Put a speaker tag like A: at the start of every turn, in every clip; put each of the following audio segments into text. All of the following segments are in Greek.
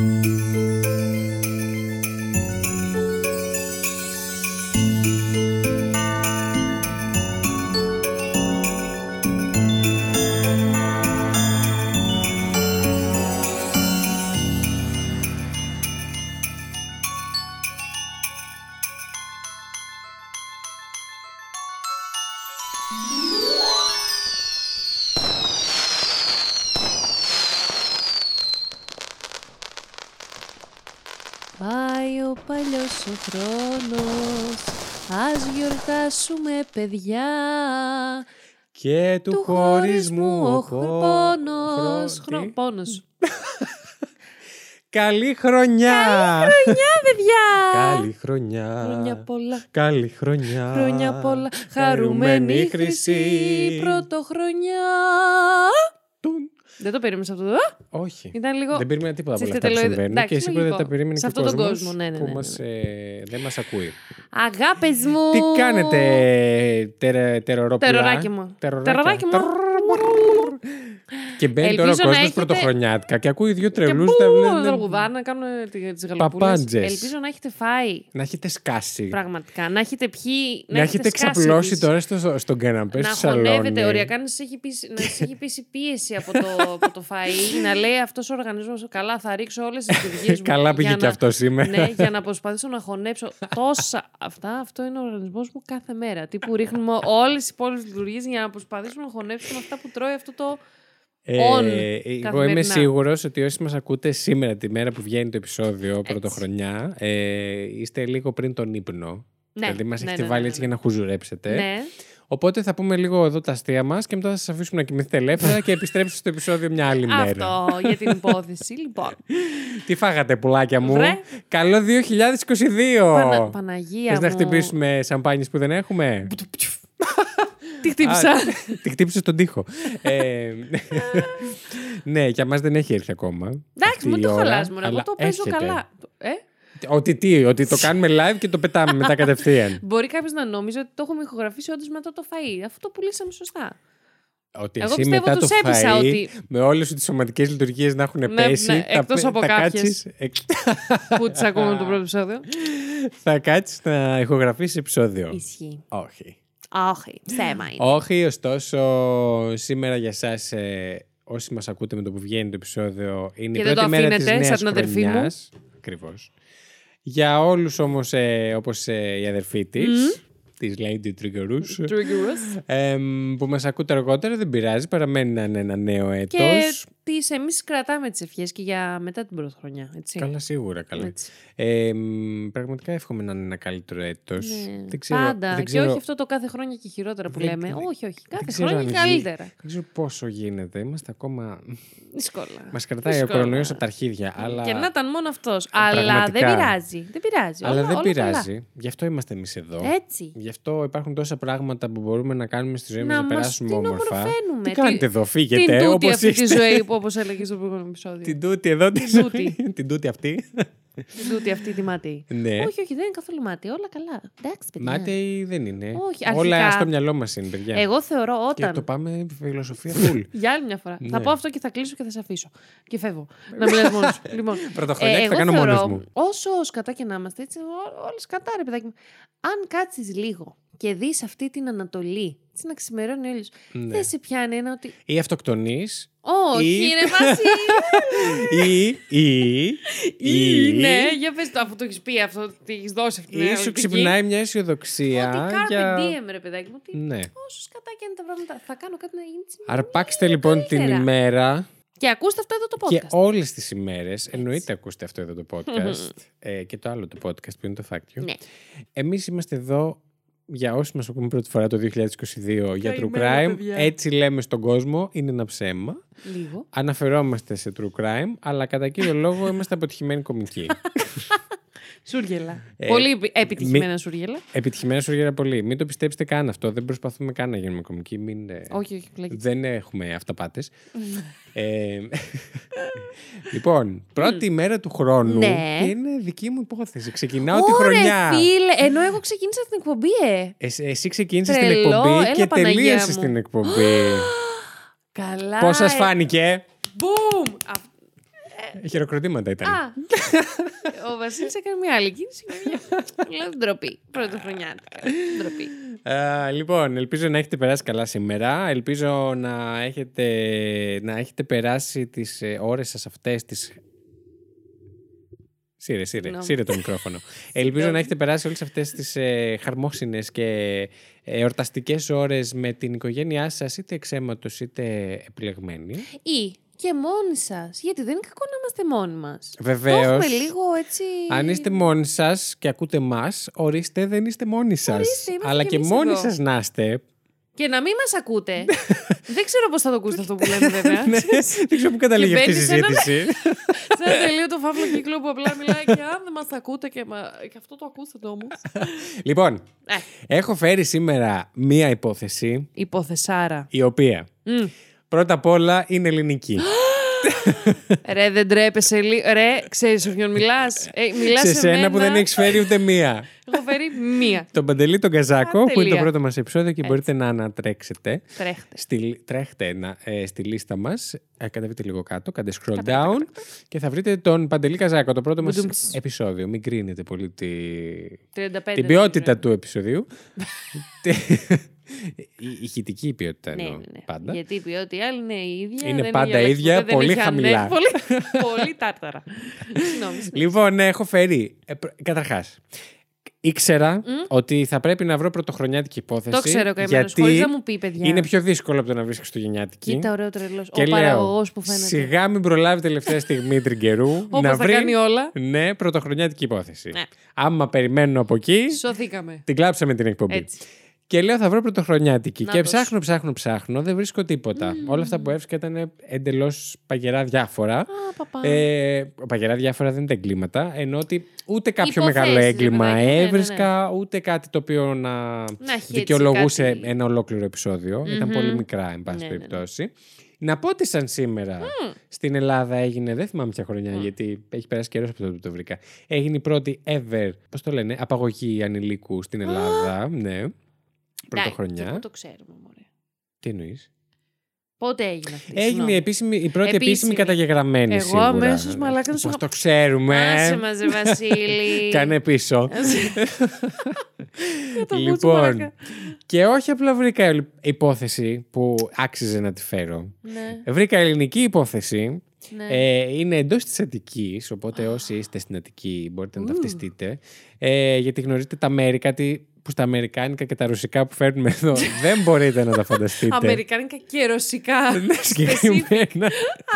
A: Πάει γιορτάσουμε παιδιά.
B: Και του,
A: Του
B: χωρισμού ο
A: χω-
B: χω-
A: πόνος.
B: χρο-
A: Χρο-
B: τι;
A: Πόνος.
B: Καλή χρονιά!
A: Χρονιά, παιδιά!
B: Καλή χρονιά!
A: Χρόνια πολλά.
B: Καλή χρονιά!
A: Χρόνια πολλά. Χαρούμενη χρυσή πρωτοχρονιά.
B: Τουν.
A: Δεν το περίμενες αυτό. Α!
B: Όχι.
A: Ήταν λίγο...
B: Δεν περίμενα τίποτα από όλα αυτά που
A: τσιφτετελοειδ-
B: συμβαίνουν
A: Εντάξει,
B: και σίγουρα δεν
A: λογικό.
B: τα περίμενε
A: Σε
B: και ο
A: αυτόν τον
B: κόσμος
A: κόσμο, ναι, ναι,
B: που
A: ναι, ναι,
B: μας,
A: ναι.
B: ε, δεν μας ακούει.
A: Αγάπες μου!
B: Τι κάνετε, τερε, τερορόπουλα.
A: Τεροράκι μου.
B: Τεροράκια.
A: Τεροράκι μου.
B: Και μπαίνει τώρα ο
A: Ελπίζω να
B: κόσμος
A: έχετε-
B: πρωτοχρονιάτικα και ακούει δύο
A: Και
B: τρελούς
A: πού
B: να
A: να
B: βλέπουν.
A: τραγουδάνε, να κάνουν τις γαλοπούλες.
B: Παπάντζες.
A: Ελπίζω να έχετε φάει.
B: Να έχετε σκάσει.
A: Πραγματικά. Να έχετε πιει.
B: Να έχετε
A: σκάσει
B: ξαπλώσει
A: επίσης.
B: τώρα στο, στον καναπέ
A: Να
B: στο σαλόνι.
A: χωνεύετε οριακά, να σα έχει, πείσει- να σας έχει πείσει πίεση από το, από το φαΐ, να λέει αυτός ο οργανισμός καλά θα ρίξω όλες τις λειτουργίες μου.
B: Καλά πήγε
A: για
B: και
A: να-
B: αυτός σήμερα.
A: Ναι, για να προσπαθήσω να χωνέψω τόσα αυτά. Αυτό είναι ο οργανισμός μου κάθε μέρα. Τι που ρίχνουμε όλες οι υπόλοιπες λειτουργίες για να προσπαθήσουμε να χωνέψουμε αυτά που τρώει αυτό το... on
B: Ε, εγώ είμαι
A: καθημερινά.
B: σίγουρος ότι όσοι μας ακούτε σήμερα, τη μέρα που βγαίνει το επεισόδιο πρωτοχρονιά, ε, είστε λίγο πριν τον ύπνο.
A: Ναι,
B: δηλαδή, μας
A: ναι,
B: έχετε
A: ναι,
B: βάλει
A: ναι,
B: έτσι
A: ναι.
B: για να χουζουρέψετε.
A: Ναι.
B: Οπότε θα πούμε λίγο εδώ τα αστεία μας και μετά θα σας αφήσουμε να κοιμηθείτε ελεύθερα και επιστρέψετε στο επεισόδιο μια άλλη μέρα.
A: Αυτό για την υπόθεση. Λοιπόν,
B: Τι φάγατε, πουλάκια μου;
A: Βρε.
B: Καλό 2022.
A: Πανα- Παναγία
B: Θες να
A: μου.
B: χτυπήσουμε σαμπάνιες που δεν έχουμε;
A: Τι χτύπησα;
B: Α, Τη χτύπησες στον τοίχο. ε, ναι, για μας δεν έχει έρθει ακόμα.
A: Εντάξει,
B: αυτή
A: μην
B: η
A: το
B: ώρα,
A: χαλάς, μωρέ. Εγώ
B: αλλά
A: το παίζω
B: έρχεται.
A: καλά. Ε;
B: Ότι τι, ότι το κάνουμε live και το πετάμε μετά κατευθείαν.
A: Μπορεί κάποιος να νόμιζε ότι το έχουμε ηχογραφήσει όντως μετά το φαΐ. Αυτό το πουλήσαμε σωστά.
B: Ότι
A: Εγώ
B: εσύ
A: πιστεύω
B: μετά το
A: τους έπεισα
B: φαΐ,
A: ότι-
B: με όλες σου τις σωματικές λειτουργίες να έχουν
A: Ναι,
B: πέσει,
A: ναι,
B: θα,
A: εκτός
B: πε-
A: από
B: θα
A: κάποιες.
B: κάτσεις, εκ-
A: που τις ακούμε το πρώτο επεισόδιο.
B: θα κάτσεις να ηχογραφήσεις επεισόδιο.
A: Ισχύει.
B: Όχι.
A: Όχι, ψέμα είναι.
B: Όχι, ωστόσο, σήμερα για εσάς, ε, όσοι μας ακούτε με το που βγαίνει το επεισόδιο, είναι
A: Και
B: η
A: δεν
B: πρώτη
A: το
B: μέρα της
A: αφήνετε,
B: νέας
A: σαν την αδερφή μου.
B: χρονιάς. Ακριβώς. Για όλους όμως, ε, όπως ε, η αδερφή της, της Lady Triggerous,
A: Triggerous.
B: εμ, που μας ακούτε αργότερα, δεν πειράζει, παραμένει να είναι ένα νέο έτος.
A: Και τις, εμείς κρατάμε τις ευχές και για μετά την πρώτη χρονιά. Έτσι.
B: Καλά, σίγουρα καλά.
A: Έτσι.
B: Ε, μ, πραγματικά εύχομαι να είναι ένα καλύτερο έτος.
A: Ναι.
B: Δεν ξέρω,
A: Πάντα.
B: δεν ξέρω,
A: Και όχι αυτό το κάθε χρόνια και χειρότερα που
B: Δεν-
A: λέμε.
B: δεν-
A: όχι, όχι. Κάθε
B: ξέρω
A: χρόνια
B: αν
A: και
B: ζει-
A: καλύτερα.
B: δεν ξέρω πόσο γίνεται. Είμαστε ακόμα...
A: Δύσκολα.
B: Μας κρατάει ο
A: Δύσκολα.
B: κορονοϊός από τα αρχίδια. Αλλά...
A: Και να ήταν μόνο αυτός. Αλλά
B: πραγματικά.
A: δεν πειράζει. Δεν πειράζει.
B: Αλλά
A: Όλα-
B: δεν
A: όλα
B: πειράζει. Γι' αυτό είμαστε εμείς εδώ.
A: καλά. Έτσι.
B: Γι' αυτό υπάρχουν τόσα πράγματα που μπορούμε να κάνουμε στη ζωή μας
A: Να
B: να,
A: μας
B: περάσουμε
A: την
B: όμορφα.
A: ομορφαίνουμε.
B: Τι
A: Τι-
B: κάνετε εδώ,
A: Την
B: φύγετε
A: τούτη
B: όπως
A: αυτή τη
B: είστε.
A: ζωή που όπως έλεγες στο προηγούμενο επεισόδιο.
B: Την τούτη εδώ τη
A: Την
B: ζωή.
A: τούτη.
B: Την τούτη αυτή.
A: Την τούτη αυτή τη μάτι.
B: ναι.
A: Όχι, όχι, δεν είναι καθόλου μάτι. Όλα καλά. Εντάξει, παιδιά.
B: Μάταιοι δεν είναι.
A: Όχι,
B: Όλα
A: αρχικά-
B: στο μυαλό μας είναι, παιδιά.
A: Εγώ θεωρώ
B: Και το
A: όταν.
B: πάμε φιλοσοφία full.
A: Για άλλη μια φορά.
B: Ναι.
A: Θα πω αυτό και θα κλείσω και θα σε αφήσω. Και φεύγω. να μιλάς μόνος σου. λοιπόν,
B: Πρωτοχρονιά και θα
A: εγώ
B: κάνω
A: θεωρώ,
B: μόνος μου.
A: Όσο σκατά και να είμαστε, έτσι, όλε σκατά, ρε παιδάκι μου. Αν κάτσεις λίγο και δεις αυτή την Ανατολή, έτσι να ξημερώνει ο ήλιος,
B: Ναι.
A: δεν σε πιάνει ένα ότι.
B: Ή αυτοκτονείς.
A: Όχι,
B: Ή-
A: ρε Βασίλη.
B: Ή. Ή.
A: Ή, ναι, για πες το, αφού το έχεις πει αυτό, τι έχεις δώσει αυτή την
B: Ή σου
A: αναλυτική.
B: ξυπνάει μια
A: Ότι
B: αισιοδοξία.
A: carpe
B: για-
A: diem, ρε παιδάκι μου. ότι
B: Ναι.
A: Όσο σκατά και είναι τα πράγματα, θα κάνω κάτι να γίνει. έτσι.
B: Αρπάξτε λοιπόν την
A: καλύτερα.
B: ημέρα
A: Και ακούστε αυτό εδώ το
B: και
A: podcast.
B: όλες τις ημέρες. Εννοείται ακούστε αυτό εδώ το podcast ε, και το άλλο το podcast που είναι το Fact You.
A: Ναι.
B: Εμείς είμαστε εδώ για όσοι μας ακούμε πρώτη φορά το 2022 για True
A: Καημένα
B: Crime.
A: παιδιά.
B: Έτσι λέμε στον κόσμο, είναι ένα ψέμα.
A: Λίγο.
B: Αναφερόμαστε σε True Crime, αλλά κατά κύριο λόγο είμαστε αποτυχημένοι κομικοί.
A: Σούργελα.
B: Ε,
A: Πολύ επι- επιτυχημένα
B: μη-
A: σούργελα.
B: Επιτυχημένα σου γέρα πολύ. Μην το πιστέψετε καν αυτό. Δεν προσπαθούμε καν να γίνουμε κομικοί. Μην, ε,
A: Όχι, όχι, πλέον.
B: Δεν έχουμε αυταπάτες. ε, λοιπόν, πρώτη μέρα του χρόνου
A: Ναι.
B: και είναι δική μου υπόθεση. Ξεκινάω τη
A: Ωρε,
B: χρονιά.
A: φίλε, ενώ εγώ ξεκίνησα την εκπομπή, ε.
B: Εσύ, εσύ ξεκίνησες την
A: Τρελό,
B: εκπομπή
A: έλα,
B: και
A: Παναγία
B: τελείωσες
A: μου.
B: την εκπομπή.
A: Καλά.
B: Πώς σας
A: ε.
B: φάνηκε;
A: Boom! Α,
B: Χειροκροτήματα ήταν.
A: Α! ο Βασίλης έκανε μια άλλη κίνηση. και μια- Λέω ντροπή. Πρωτοχρονιάτικα. Ντροπή.
B: Α, λοιπόν, ελπίζω να έχετε περάσει καλά σήμερα. Ελπίζω να έχετε, να έχετε περάσει τις ε, ώρες σας αυτές τις... Σύρε, σύρε,
A: Συγγνώμη.
B: σύρε το μικρόφωνο. Ελπίζω να έχετε περάσει όλες αυτές τις ε, χαρμόσυνες και ε, εορταστικές ώρες με την οικογένειά σας, είτε εξαίματος είτε επιλεγμένη.
A: Ή και μόνοι σας. Γιατί δεν είναι κακό να είμαστε μόνοι μας. Το
B: Βεβαίως,
A: έχουμε λίγο έτσι.
B: αν είστε μόνοι σας και ακούτε μας, ορίστε δεν είστε μόνοι σας.
A: Ορίστε, είμαστε
B: Αλλά
A: κι
B: και
A: εμείς
B: μόνοι
A: εδώ.
B: σας να είστε,
A: Και να μην μας ακούτε. δεν ξέρω πώς θα το ακούσετε αυτό που λέμε, βέβαια.
B: Ναι, δεν ξέρω πού καταλήγει
A: Και
B: αυτή η
A: μπαίνεις σε έναν-
B: συζήτηση.
A: Σε ένα τελείω το φαύλο κύκλο που απλά μιλάει και αν δεν μας ακούτε και, μα... και αυτό το ακούσατε όμως.
B: λοιπόν,
A: Ε,
B: έχω φέρει σήμερα μία υπόθεση
A: υποθεσάρα.
B: η οποία
A: Μμ.
B: Πρώτα απ' όλα είναι ελληνική.
A: Ρε, δεν τρέπεσαι λίγο. Ρε, ξέρεις σε ποιον μιλάς; Ε, μιλάς
B: σε σένα
A: μένα.
B: που δεν έχεις φέρει ούτε μία.
A: Έχω φέρει μία.
B: τον Παντελή τον Καζάκο,
A: Α,
B: που είναι το
A: τέλεια.
B: πρώτο μας επεισόδιο και μπορείτε να ανατρέξετε.
A: Τρέχτε.
B: Στη, τρέχτε να, ε, στη λίστα μας, ε, κατεβείτε λίγο κάτω, κάντε scroll down και θα βρείτε τον Παντελή Καζάκο, το πρώτο μας
A: Μπουντουμτς.
B: επεισόδιο. Μην κρίνετε πολύ τη,
A: 35
B: την ποιότητα
A: δεν
B: του επεισοδίου. η ηχητική ποιότητα
A: Ναι,
B: εννοώ
A: ναι, ναι.
B: πάντα.
A: Γιατί η ποιότητα η άλλη είναι η ίδια.
B: Είναι
A: δεν
B: πάντα
A: έχει
B: ίδια,
A: αλλάξει ποτέ, δεν
B: πολύ
A: έχει ανέ-
B: χαμηλά.
A: Πολύ, πολύ τάρταρα. Συγγνώμη. συγγνώμη.
B: Λοιπόν, ναι, έχω φέρει. Ε, προ- καταρχάς, ήξερα ότι θα πρέπει να βρω πρωτοχρονιάτικη υπόθεση.
A: Το ξέρω καημένο.
B: γιατί
A: Χωρίς να μου πει, παιδιά.
B: είναι πιο δύσκολο από το να βρει Χριστουγεννιάτικη.
A: Κοίτα, ωραίο τρελό.
B: Και
A: Ο
B: λέω,
A: παραγωγός που φαίνεται.
B: σιγά μην προλάβει τελευταία στιγμή τριγκερού
A: Όπως
B: να
A: τα
B: βρει
A: κάνει όλα.
B: ναι, πρωτοχρονιάτικη υπόθεση.
A: Ναι.
B: Άμα περιμένω από εκεί,
A: Σωθήκαμε.
B: την κλάψαμε την εκπομπή.
A: Έτσι.
B: Και λέω θα βρω πρωτοχρονιάτικη.
A: Να
B: και
A: δώσ'
B: ψάχνω, ψάχνω, ψάχνω, δεν βρίσκω τίποτα. Όλα αυτά που έβρισκα ήταν εντελώς παγερά διάφορα.
A: Α, παπά.
B: Ε, παγερά διάφορα δεν είναι τα εγκλήματα. Ενώ ότι ούτε κάποιο
A: Υποθέσεις,
B: μεγάλο
A: ρε
B: έγκλημα
A: παιδάκι, ναι, ναι, ναι.
B: έβρισκα, ούτε κάτι το οποίο να,
A: Να έχει έτσι
B: δικαιολογούσε
A: κάτι.
B: ένα ολόκληρο επεισόδιο. Ήταν
A: Μμμ.
B: πολύ μικρά, εν πάση
A: Ναι, ναι, ναι.
B: περιπτώσει. Να πω ότι σαν σήμερα στην Ελλάδα έγινε, δεν θυμάμαι ποια χρονιά, γιατί έχει περάσει καιρός από τότε που το βρήκα. Έγινε η πρώτη ever, πώς το λένε, απαγωγή ανηλίκου στην Ελλάδα. Ναι.
A: Εντάξει,
B: Πρωτοχρονιά.
A: πού το ξέρουμε, μωρέ.
B: Τι εννοείς;
A: Πότε έγινε αυτή.
B: Έγινε η,
A: συγγνώμη.
B: επίσημη, η πρώτη επίσημη,
A: Επίσημη.
B: καταγεγραμμένη
A: Εγώ
B: σίγουρα.
A: αμέσως, μαλάκα, να σου
B: Πώς
A: είχα-
B: το ξέρουμε.
A: Άσε μας, ρε Βασίλη.
B: Κάνε πίσω.
A: Για το
B: Λοιπόν,
A: μπούτσο, μαλάκα.
B: και όχι απλά βρήκα υπόθεση που άξιζε να τη φέρω.
A: Ναι,
B: Βρήκα ελληνική υπόθεση.
A: ναι.
B: Ε, είναι εντός της Αττικής, οπότε όσοι είστε στην Αττική μπορείτε να
A: Ου.
B: ταυτιστείτε. Ε, γιατί γνωρίζετε τα μέρη, κάτι που στα αμερικάνικα και τα ρωσικά που φέρνουμε εδώ δεν μπορείτε να τα φανταστείτε.
A: Αμερικάνικα και ρωσικά.
B: Ναι, συγκεκριμένα.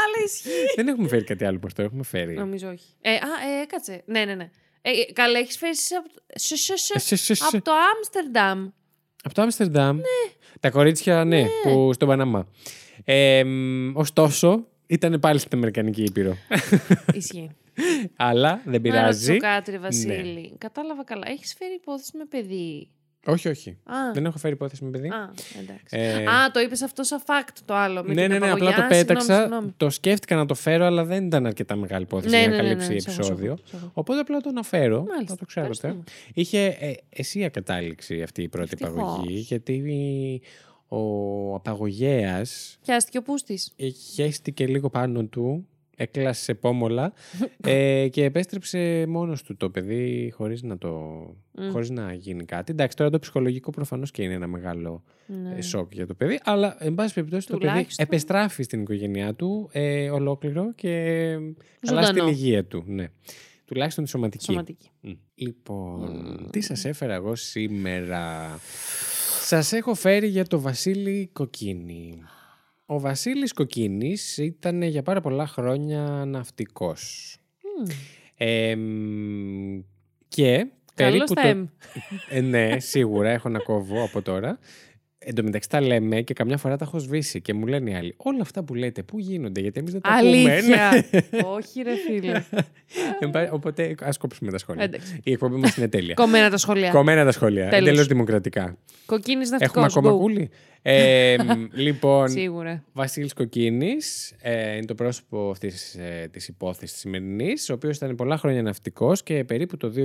A: Αλλά ισχύει.
B: δεν έχουμε φέρει κάτι άλλο προς το έχουμε φέρει.
A: Νομίζω όχι. Ε, α, ε, κάτσε. Ναι, ναι, ναι. Ε, ε, καλά, έχεις φέρει εσύ από, σε, σε, σε,
B: Ε, σε, σε, σε.
A: από το Άμστερνταμ.
B: Από το Άμστερνταμ. Τα κορίτσια, ναι, που στον Παναμά. Ε, μ, ωστόσο, ήταν πάλι στην Αμερικανική Ήπειρο.
A: Ισχύει.
B: Αλλά δεν
A: Να
B: πειράζει.
A: ρωτήσω κάτι, ρε Βασίλη. Κατάλαβα καλά. Έχεις φέρει υπόθεση με παιδί;
B: Όχι, όχι.
A: Α,
B: Δεν έχω φέρει υπόθεση με παιδί.
A: α εντάξει.
B: Ε,
A: Α, το είπες αυτό σαν fact το άλλο. Με
B: ναι,
A: την
B: ναι, ναι, απλά
A: απαγωγιά.
B: το
A: Συγγνώμη,
B: πέταξα.
A: συγγνώμη.
B: Το σκέφτηκα να το φέρω, αλλά δεν ήταν αρκετά μεγάλη υπόθεση
A: Ναι,
B: για
A: ναι,
B: να
A: ναι,
B: καλύψει
A: ναι, σ' έχω, σ'
B: επεισόδιο.
A: έχω, σ' έχω.
B: Οπότε απλά το αναφέρω.
A: Μάλιστα,
B: Να το ξέρετε.
A: ευχαριστούμε.
B: Είχε ε, αισία κατάληξη αυτή η πρώτη
A: Ευτυχώς.
B: επαγωγή, γιατί ο απαγωγέας
A: Πιάστηκε ο πούστης.
B: χέστηκε λίγο πάνω του, έκλασε πόμολα ε, και επέστρεψε μόνος του το παιδί χωρίς να, το,
A: Μμ.
B: χωρίς να γίνει κάτι. Εντάξει, τώρα το ψυχολογικό προφανώς και είναι ένα μεγάλο
A: Ναι.
B: ε, σοκ για το παιδί, αλλά εν πάση περιπτώσει το παιδί
A: Τουλάχιστον.
B: επεστράφει στην οικογένειά του ε, ολόκληρο και καλά
A: Ζωντανό.
B: στην υγεία του. Ναι. Τουλάχιστον τη σωματική.
A: Σωματική.
B: Μμ. Λοιπόν, τι σας έφερα εγώ σήμερα; Σας έχω φέρει για το Βασίλη Κοκκίνη. Ο Βασίλης Κοκκίνης ήταν για πάρα πολλά χρόνια ναυτικός.
A: Μμ.
B: Ε, μ, και
A: Καλώς
B: περίπου
A: τα
B: το...
A: εμ.
B: Ε, ναι, σίγουρα έχω να κόβω από τώρα. Εν τω μεταξύ τα λέμε και καμιά φορά τα έχω σβήσει και μου λένε οι άλλοι όλα αυτά που λέτε πού γίνονται γιατί εμείς δεν τα ακούμε.
A: Αλήθεια. Όχι, ρε φίλε.
B: Εν πά- Οπότε ας κόψουμε τα σχόλια.
A: Εντάξει.
B: Η εκπομπή μας είναι τέλεια.
A: Κομμένα τα σχόλια.
B: Κομμένα τα σχόλια.
A: Τέλος.
B: Εντελώς δημοκρατικά.
A: Κοκκίνης
B: Έχουμε
A: ναυτικό.
B: ακόμα κούλι. Ε, μ, λοιπόν,
A: Σίγουρα.
B: Βασίλης Κοκκίνης ε, είναι το πρόσωπο αυτής ε, της υπόθεσης της σημερινής, ο οποίος ήταν πολλά χρόνια ναυτικός και περίπου το 2000,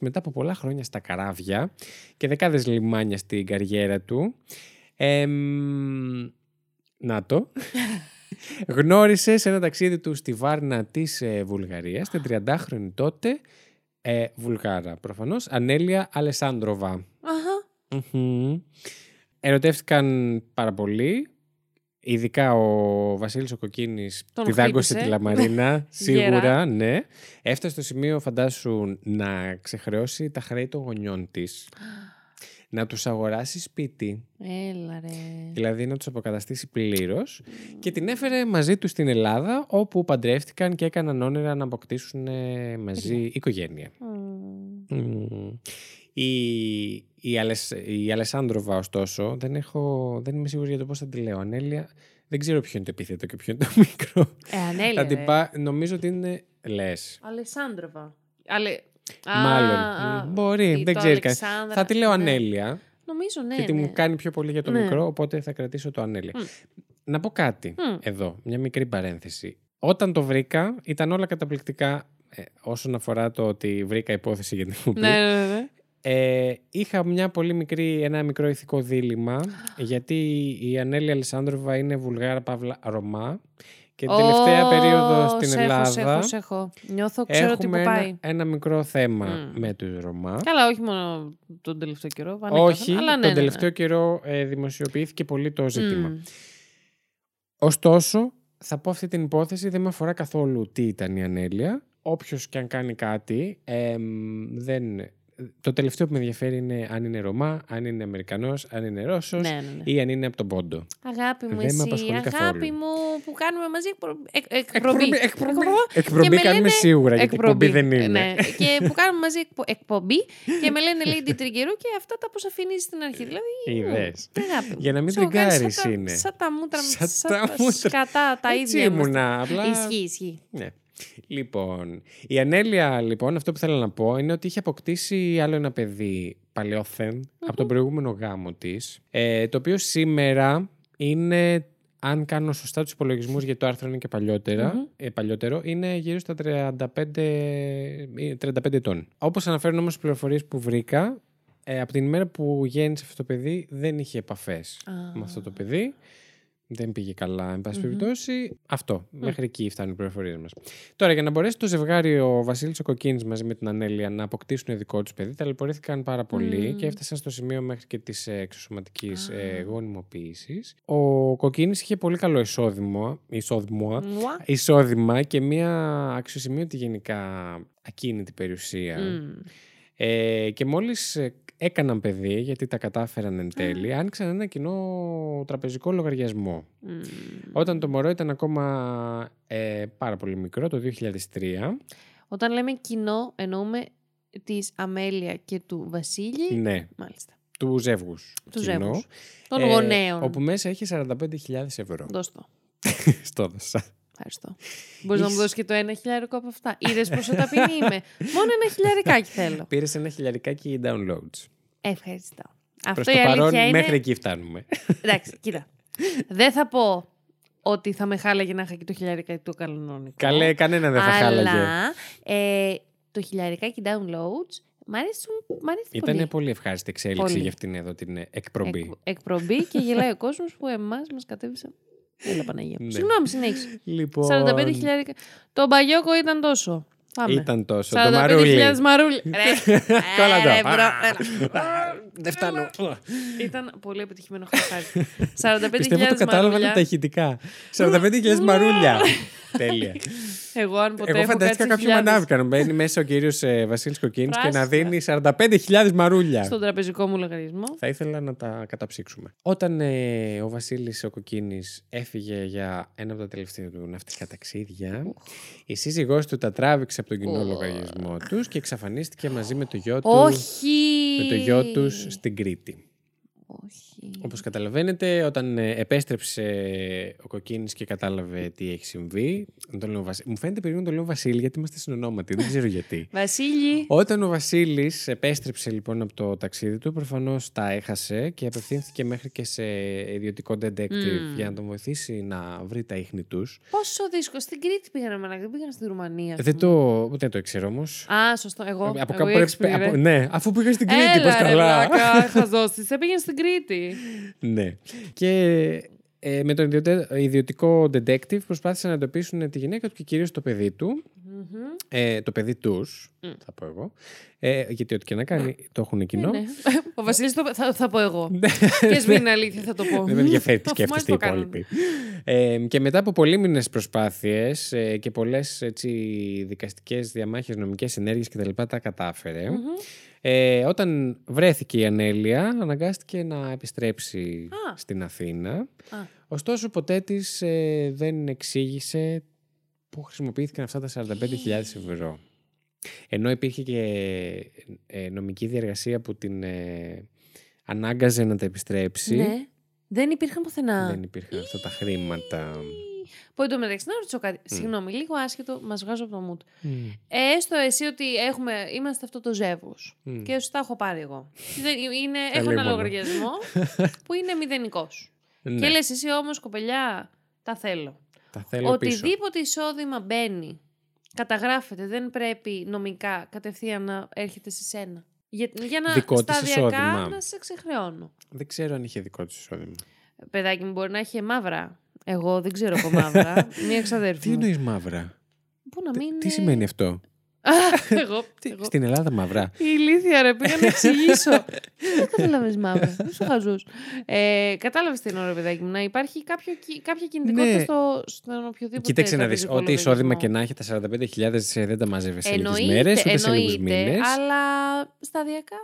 B: μετά από πολλά χρόνια στα καράβια και δεκάδες λιμάνια στην καριέρα του, ε, μ, να το, Γνώρισες σε ένα ταξίδι του στη Βάρνα της ε, Βουλγαρίας, την 30χρονη τότε ε, Βουλγάρα προφανώς, Ανέλια Αλεσάνδροβα.
A: Αχα.
B: Μμμ. Ερωτεύτηκαν πάρα πολύ. Ειδικά ο Βασίλης ο Κοκκίνης
A: Τον
B: τη δάγκωσε
A: χτύπησε.
B: τη Λαμαρίνα, σίγουρα,
A: Γερά.
B: ναι. Έφτασε στο σημείο, φαντάσου, να ξεχρεώσει τα χρέη των γονιών της. να τους αγοράσεις σπίτι,
A: Έλα ρε.
B: δηλαδή να τους αποκαταστήσει πλήρως και την έφερε μαζί τους στην Ελλάδα όπου παντρεύτηκαν και έκαναν όνειρα να αποκτήσουν ε, μαζί οικογένεια.
A: Μμμ.
B: Μμμ. Η, η, Αλες, η Αλεσάνδροβα, ωστόσο, δεν, έχω, δεν είμαι σίγουρη για το πώς θα τη λέω. Ανέλια, δεν ξέρω ποιο είναι το επίθετο και ποιο είναι το μικρό.
A: Ε, ανέλια.
B: θα την
A: ρε.
B: πά- νομίζω ότι είναι λες.
A: Αλεσάνδροβα. Ale... Α,
B: Μάλλον.
A: α,
B: Μ, Μπορεί,
A: ή
B: δεν
A: το
B: ξέρει κανείς.
A: Αλεξάνδρα.
B: Θα τη λέω
A: Ναι.
B: Ανέλια,
A: Νομίζω, ναι.
B: γιατί
A: ναι.
B: μου κάνει πιο πολύ για το
A: Ναι.
B: μικρό, οπότε θα κρατήσω το Ανέλια.
A: Μμ.
B: Να πω κάτι
A: Μμ.
B: εδώ, μια μικρή παρένθεση. Όταν το βρήκα, ήταν όλα καταπληκτικά ε, όσον αφορά το ότι βρήκα υπόθεση για την εκπομπή.
A: Ναι, ναι, ναι, ναι.
B: Ε, είχα μια πολύ μικρή, ένα μικρό ηθικό δίλημα, γιατί η Ανέλη Αλεσάνδροβα είναι Βουλγάρα Παύλα Ρωμά και την τελευταία
A: Ω,
B: περίοδο στην
A: σ' έχω,
B: Ελλάδα
A: σ' έχω, σ' έχω. Νιώθω, ξέρω τι που
B: έχουμε
A: πάει.
B: ένα, ένα μικρό θέμα
A: Μμ.
B: με τους Ρωμά.
A: Καλά, όχι μόνο τον τελευταίο καιρό. ανέκαθεν,
B: Όχι,
A: αλλά ναι,
B: τον
A: ναι,
B: τελευταίο
A: ναι.
B: καιρό ε, δημοσιοποιήθηκε πολύ το ζήτημα.
A: Μμ.
B: Ωστόσο, θα πω αυτή την υπόθεση, δεν με αφορά καθόλου τι ήταν η Ανέλια. Όποιος και αν κάνει κάτι, εμ, δεν... Το τελευταίο που με ενδιαφέρει είναι αν είναι Ρωμά, αν είναι Αμερικανός, αν είναι Ρώσος
A: Ναι, ναι, ναι.
B: ή αν είναι από τον Πόντο.
A: Αγάπη μου,
B: Δεν με
A: εσύ,
B: απασχολεί
A: αγάπη
B: καθόλου.
A: μου που κάνουμε μαζί εκπρο... εκ- εκπομπή.
B: εκπομπή.
A: Και
B: Εκπομπή
A: με
B: κάνουμε
A: λένε
B: σίγουρα, γιατί εκπομπή δεν είναι.
A: Ναι, και που κάνουμε μαζί εκπο- εκπομπή και με λένε Lady Triggerou και αυτά τα αποσαφηνίζει στην αρχή. Δηλαδή,
B: Είδες.
A: μ, αγάπη μου.
B: Για να μην
A: Σου έχω κάνει
B: τριγκάρεις
A: σαν τα-
B: είναι.
A: Σαν τα μούτρα μου,
B: Σαν
A: σαν
B: τα
A: τα
B: μούτρα.
A: σκατά τα
B: Έτσι
A: ίδια. μας.
B: ήμουνα, απλά...
A: Ισχύει, ισχύει.
B: Ναι. Λοιπόν, η Ανέλια, λοιπόν, αυτό που θέλω να πω είναι ότι είχε αποκτήσει άλλο ένα παιδί παλαιόθεν από τον προηγούμενο γάμο της, ε, το οποίο σήμερα είναι, αν κάνω σωστά τους υπολογισμούς, γιατί το άρθρο είναι και παλιότερα,
A: Μμμ.
B: ε, παλιότερο, είναι γύρω στα 35, ε, 35 ετών. Όπως αναφέρουν όμως οι πληροφορίες που βρήκα, ε, από την ημέρα που γέννησε αυτό το παιδί δεν είχε επαφές
A: Α.
B: με αυτό το παιδί. Δεν πήγε καλά, εν παση
A: Μμμ.
B: περιπτώσει. Αυτό. Μέχρι εκεί φτάνουν οι πληροφορίες μας. Τώρα, για να μπορέσει το ζευγάρι, ο Βασίλης ο Κοκκίνης μαζί με την Ανέλια να αποκτήσουν δικό τους παιδί, ταλαιπωρήθηκαν πάρα πολύ
A: Μμ.
B: και έφτασαν στο σημείο μέχρι και της εξωσωματικής
A: Α.
B: ε, γονιμοποίησης. Ο Κοκκίνης είχε πολύ καλό εισόδημα, εισόδημα,
A: Μουα.
B: εισόδημα και μια αξιοσημείωτη γενικά ακίνητη περιουσία.
A: Μμ.
B: Ε, και μόλις ε, έκαναν παιδί, γιατί τα κατάφεραν εν τέλει, άνοιξαν ένα κοινό τραπεζικό λογαριασμό.
A: Μμ.
B: Όταν το μωρό ήταν ακόμα ε, πάρα πολύ μικρό, το 2003,
A: Όταν λέμε κοινό, εννοούμε της Αμέλεια και του Βασίλη.
B: ναι,
A: Μάλιστα.
B: του ζεύγους.
A: Του
B: κοινό,
A: ζεύγους. Των
B: ε,
A: γονέων.
B: Όπου μέσα έχει 45.000 ευρώ.
A: Δώσ' το.
B: Στο έδωσα.
A: Ευχαριστώ. Μπορείς να μου δώσεις και το ένα χιλιάρικο από αυτά. Είδες πόσο ταπεινή είμαι. Μόνο ένα χιλιαρικάκι θέλω.
B: Πήρες ένα χιλιαρικάκι downloads.
A: Ευχαριστώ.
B: Προς
A: Αυτό
B: το
A: η αλήθεια
B: παρόν,
A: είναι.
B: μέχρι εκεί φτάνουμε.
A: Εντάξει, κοίτα. Δεν θα πω ότι θα με χάλαγε να είχα και το χιλιαρικάκι του κανονικό.
B: Καλέ, κανένα δεν θα χάλαγε.
A: Αλλά ε, το χιλιαρικάκι downloads μ' αρέσει, μ' αρέσει
B: Ήταν
A: πολύ.
B: πολύ ευχάριστη εξέλιξη
A: Πολύ.
B: για αυτήν εδώ την ε, εκπομπή.
A: Εκ- εκπομπή και γελάει ο κόσμος που εμάς μας κατέβησε. Έλα Παναγία. μου.
B: Ναι.
A: Συγγνώμη, συνέχισε.
B: Λοιπόν,
A: 45 χιλιάρικα. Το μπαγιόκο ήταν τόσο. Πάμε.
B: Ήταν τόσο. Το
A: 45.000
B: μαρούλι.
A: μαρούλι. Ρε.
B: Κόλλα
A: Ε,
B: το.
A: ρε, μπρο.
B: Α, Δεν φτάνω.
A: Ήταν πολύ επιτυχημένο χαρτάκι. 45.000
B: Πιστεύω το κατάλαβα
A: μαρούλια.
B: τα ηχητικά. 45.000 μαρούλια. Τέλεια.
A: Εγώ αν ποτέ
B: Εγώ
A: έχω
B: φαντάστηκα
A: κάτσει
B: κάποιον
A: χιλιάδες
B: ανάβηκα να μπαίνει μέσα ο κύριος Βασίλης Κοκκίνης και να
A: Πράσινα.
B: δίνει 45.000 μαρούλια.
A: στον τραπεζικό μου λογαριασμό.
B: Θα ήθελα να τα καταψύξουμε. Όταν ε, ο Βασίλης ο Κοκκίνης έφυγε για ένα από τα τελευταία του ναυτικά ταξίδια, η σύζυγός του τα τράβηξε από τον κοινό
A: Ω.
B: λογαριασμό τους και εξαφανίστηκε μαζί με το γιο του.
A: Όχι.
B: Με το γιο τους στην Κρήτη.
A: Όχι.
B: Όπως καταλαβαίνετε, όταν ε, επέστρεψε ο Κοκκίνης και κατάλαβε τι έχει συμβεί, τον λέω Βασίλη. Μου φαίνεται περίεργο να τον λέω Βασίλη γιατί είμαστε συνονόματοι, δεν ξέρω γιατί.
A: Βασίλη.
B: Όταν ο Βασίλης επέστρεψε λοιπόν από το ταξίδι του, προφανώς τα έχασε και απευθύνθηκε μέχρι και σε ιδιωτικό detective
A: Μμμ.
B: για να τον βοηθήσει να βρει τα ίχνη τους.
A: Πόσο δύσκολο. Στην Κρήτη πήγανε μαλάκα, δεν πήγαν στη Ρουμανία. ας
B: Δεν
A: πούμε.
B: το, δεν το ήξερα όμως.
A: Α, σωστό. Εγώ.
B: από
A: εγώ
B: κάπου
A: η
B: πρέπει-
A: έξυπνη, ρε.
B: από- ναι, αφού πήγα στην Κρήτη,
A: Έλα,
B: πώς
A: ρε,
B: καλά.
A: βλάκα, χαζός της. Δεν πήγαινε στην Κρήτη.
B: Ναι. Και ε, με τον ιδιωτε- ιδιωτικό detective προσπάθησαν να εντοπίσουν τη γυναίκα του και κυρίως το παιδί του.
A: Μμμ.
B: Ε, το παιδί τους,
A: Μμ.
B: θα πω εγώ. Ε, γιατί ό,τι και να κάνει το έχουν κοινό.
A: Ναι, ναι. Ο Βασίλης το θα, θα πω εγώ. και σβήνει αλήθεια θα το πω.
B: Δεν με ενδιαφέρει τι
A: Αφού
B: σκέφτεστε οι
A: μας το κάνουν.
B: υπόλοιποι. Ε, και μετά από πολύμηνες προσπάθειες ε, και πολλές έτσι, δικαστικές διαμάχες, νομικές ενέργειες κτλ. τα κατάφερε.
A: Μμμ.
B: Ε, όταν βρέθηκε η Ανέλια, αναγκάστηκε να επιστρέψει
A: Α.
B: στην Αθήνα.
A: Α.
B: Ωστόσο, ποτέ της ε, δεν εξήγησε πού χρησιμοποιήθηκαν αυτά τα 45.000 ευρώ. Ενώ υπήρχε και ε, νομική διαργασία που την ε, ανάγκαζε να τα επιστρέψει,
A: Ναι. Δεν υπήρχαν πουθενά.
B: δεν υπήρχαν αυτά τα χρήματα.
A: Που εντωμεταξύ να ρωτήσω κάτι. Συγγνώμη, λίγο άσχετο, μας βγάζω από το mood.
B: Μμ.
A: Ε, έστω εσύ ότι έχουμε, είμαστε αυτό το ζεύγος.
B: Μμ.
A: Και σου τα έχω πάρει εγώ. Δεν- είναι, έχω ένα
B: Καλή μόνο.
A: λογαριασμό που είναι μηδενικός.
B: Ναι,
A: Και λες εσύ όμως, κοπελιά, τα θέλω.
B: τα θέλω πίσω.
A: Οτιδήποτε εισόδημα μπαίνει, καταγράφεται, δεν πρέπει νομικά κατευθείαν να έρχεται σε σένα. Για, για να
B: Δικό της
A: σταδιακά
B: εισόδημα.
A: να σε ξεχρεώνω.
B: Δεν ξέρω αν είχε δικό του εισόδημα.
A: Παιδάκι μου μπορεί να έχει μαύρα. Εγώ δεν ξέρω από μαύρα. Μία εξαδέρφη.
B: Τι
A: μου.
B: εννοείς μαύρα;
A: Πού να μην.
B: Τι σημαίνει αυτό;
A: εγώ.
B: Τι-
A: εγώ.
B: Στην Ελλάδα μαύρα.
A: Η ηλίθεια ρε, πήγα να εξηγήσω. Δεν κατάλαβε μαύρα. Δεν σου χαζούς. Ε, Κατάλαβες την ώρα, παιδάκι μου, να υπάρχει κάποιο, κι- κάποια κινητικότητα
B: Ναι.
A: στο, στον οποιοδήποτε.
B: Κοίταξε να δεις.
A: τραπεζικό
B: Ό,τι εισόδημα και
A: λογαριασμό.
B: να έχει, τα 45.000 δεν τα μάζευε σε λίγες
A: Εννοείται,
B: μέρες, ούτε σε λίγους
A: εννοείται,
B: μήνες.
A: αλλά σταδιακά.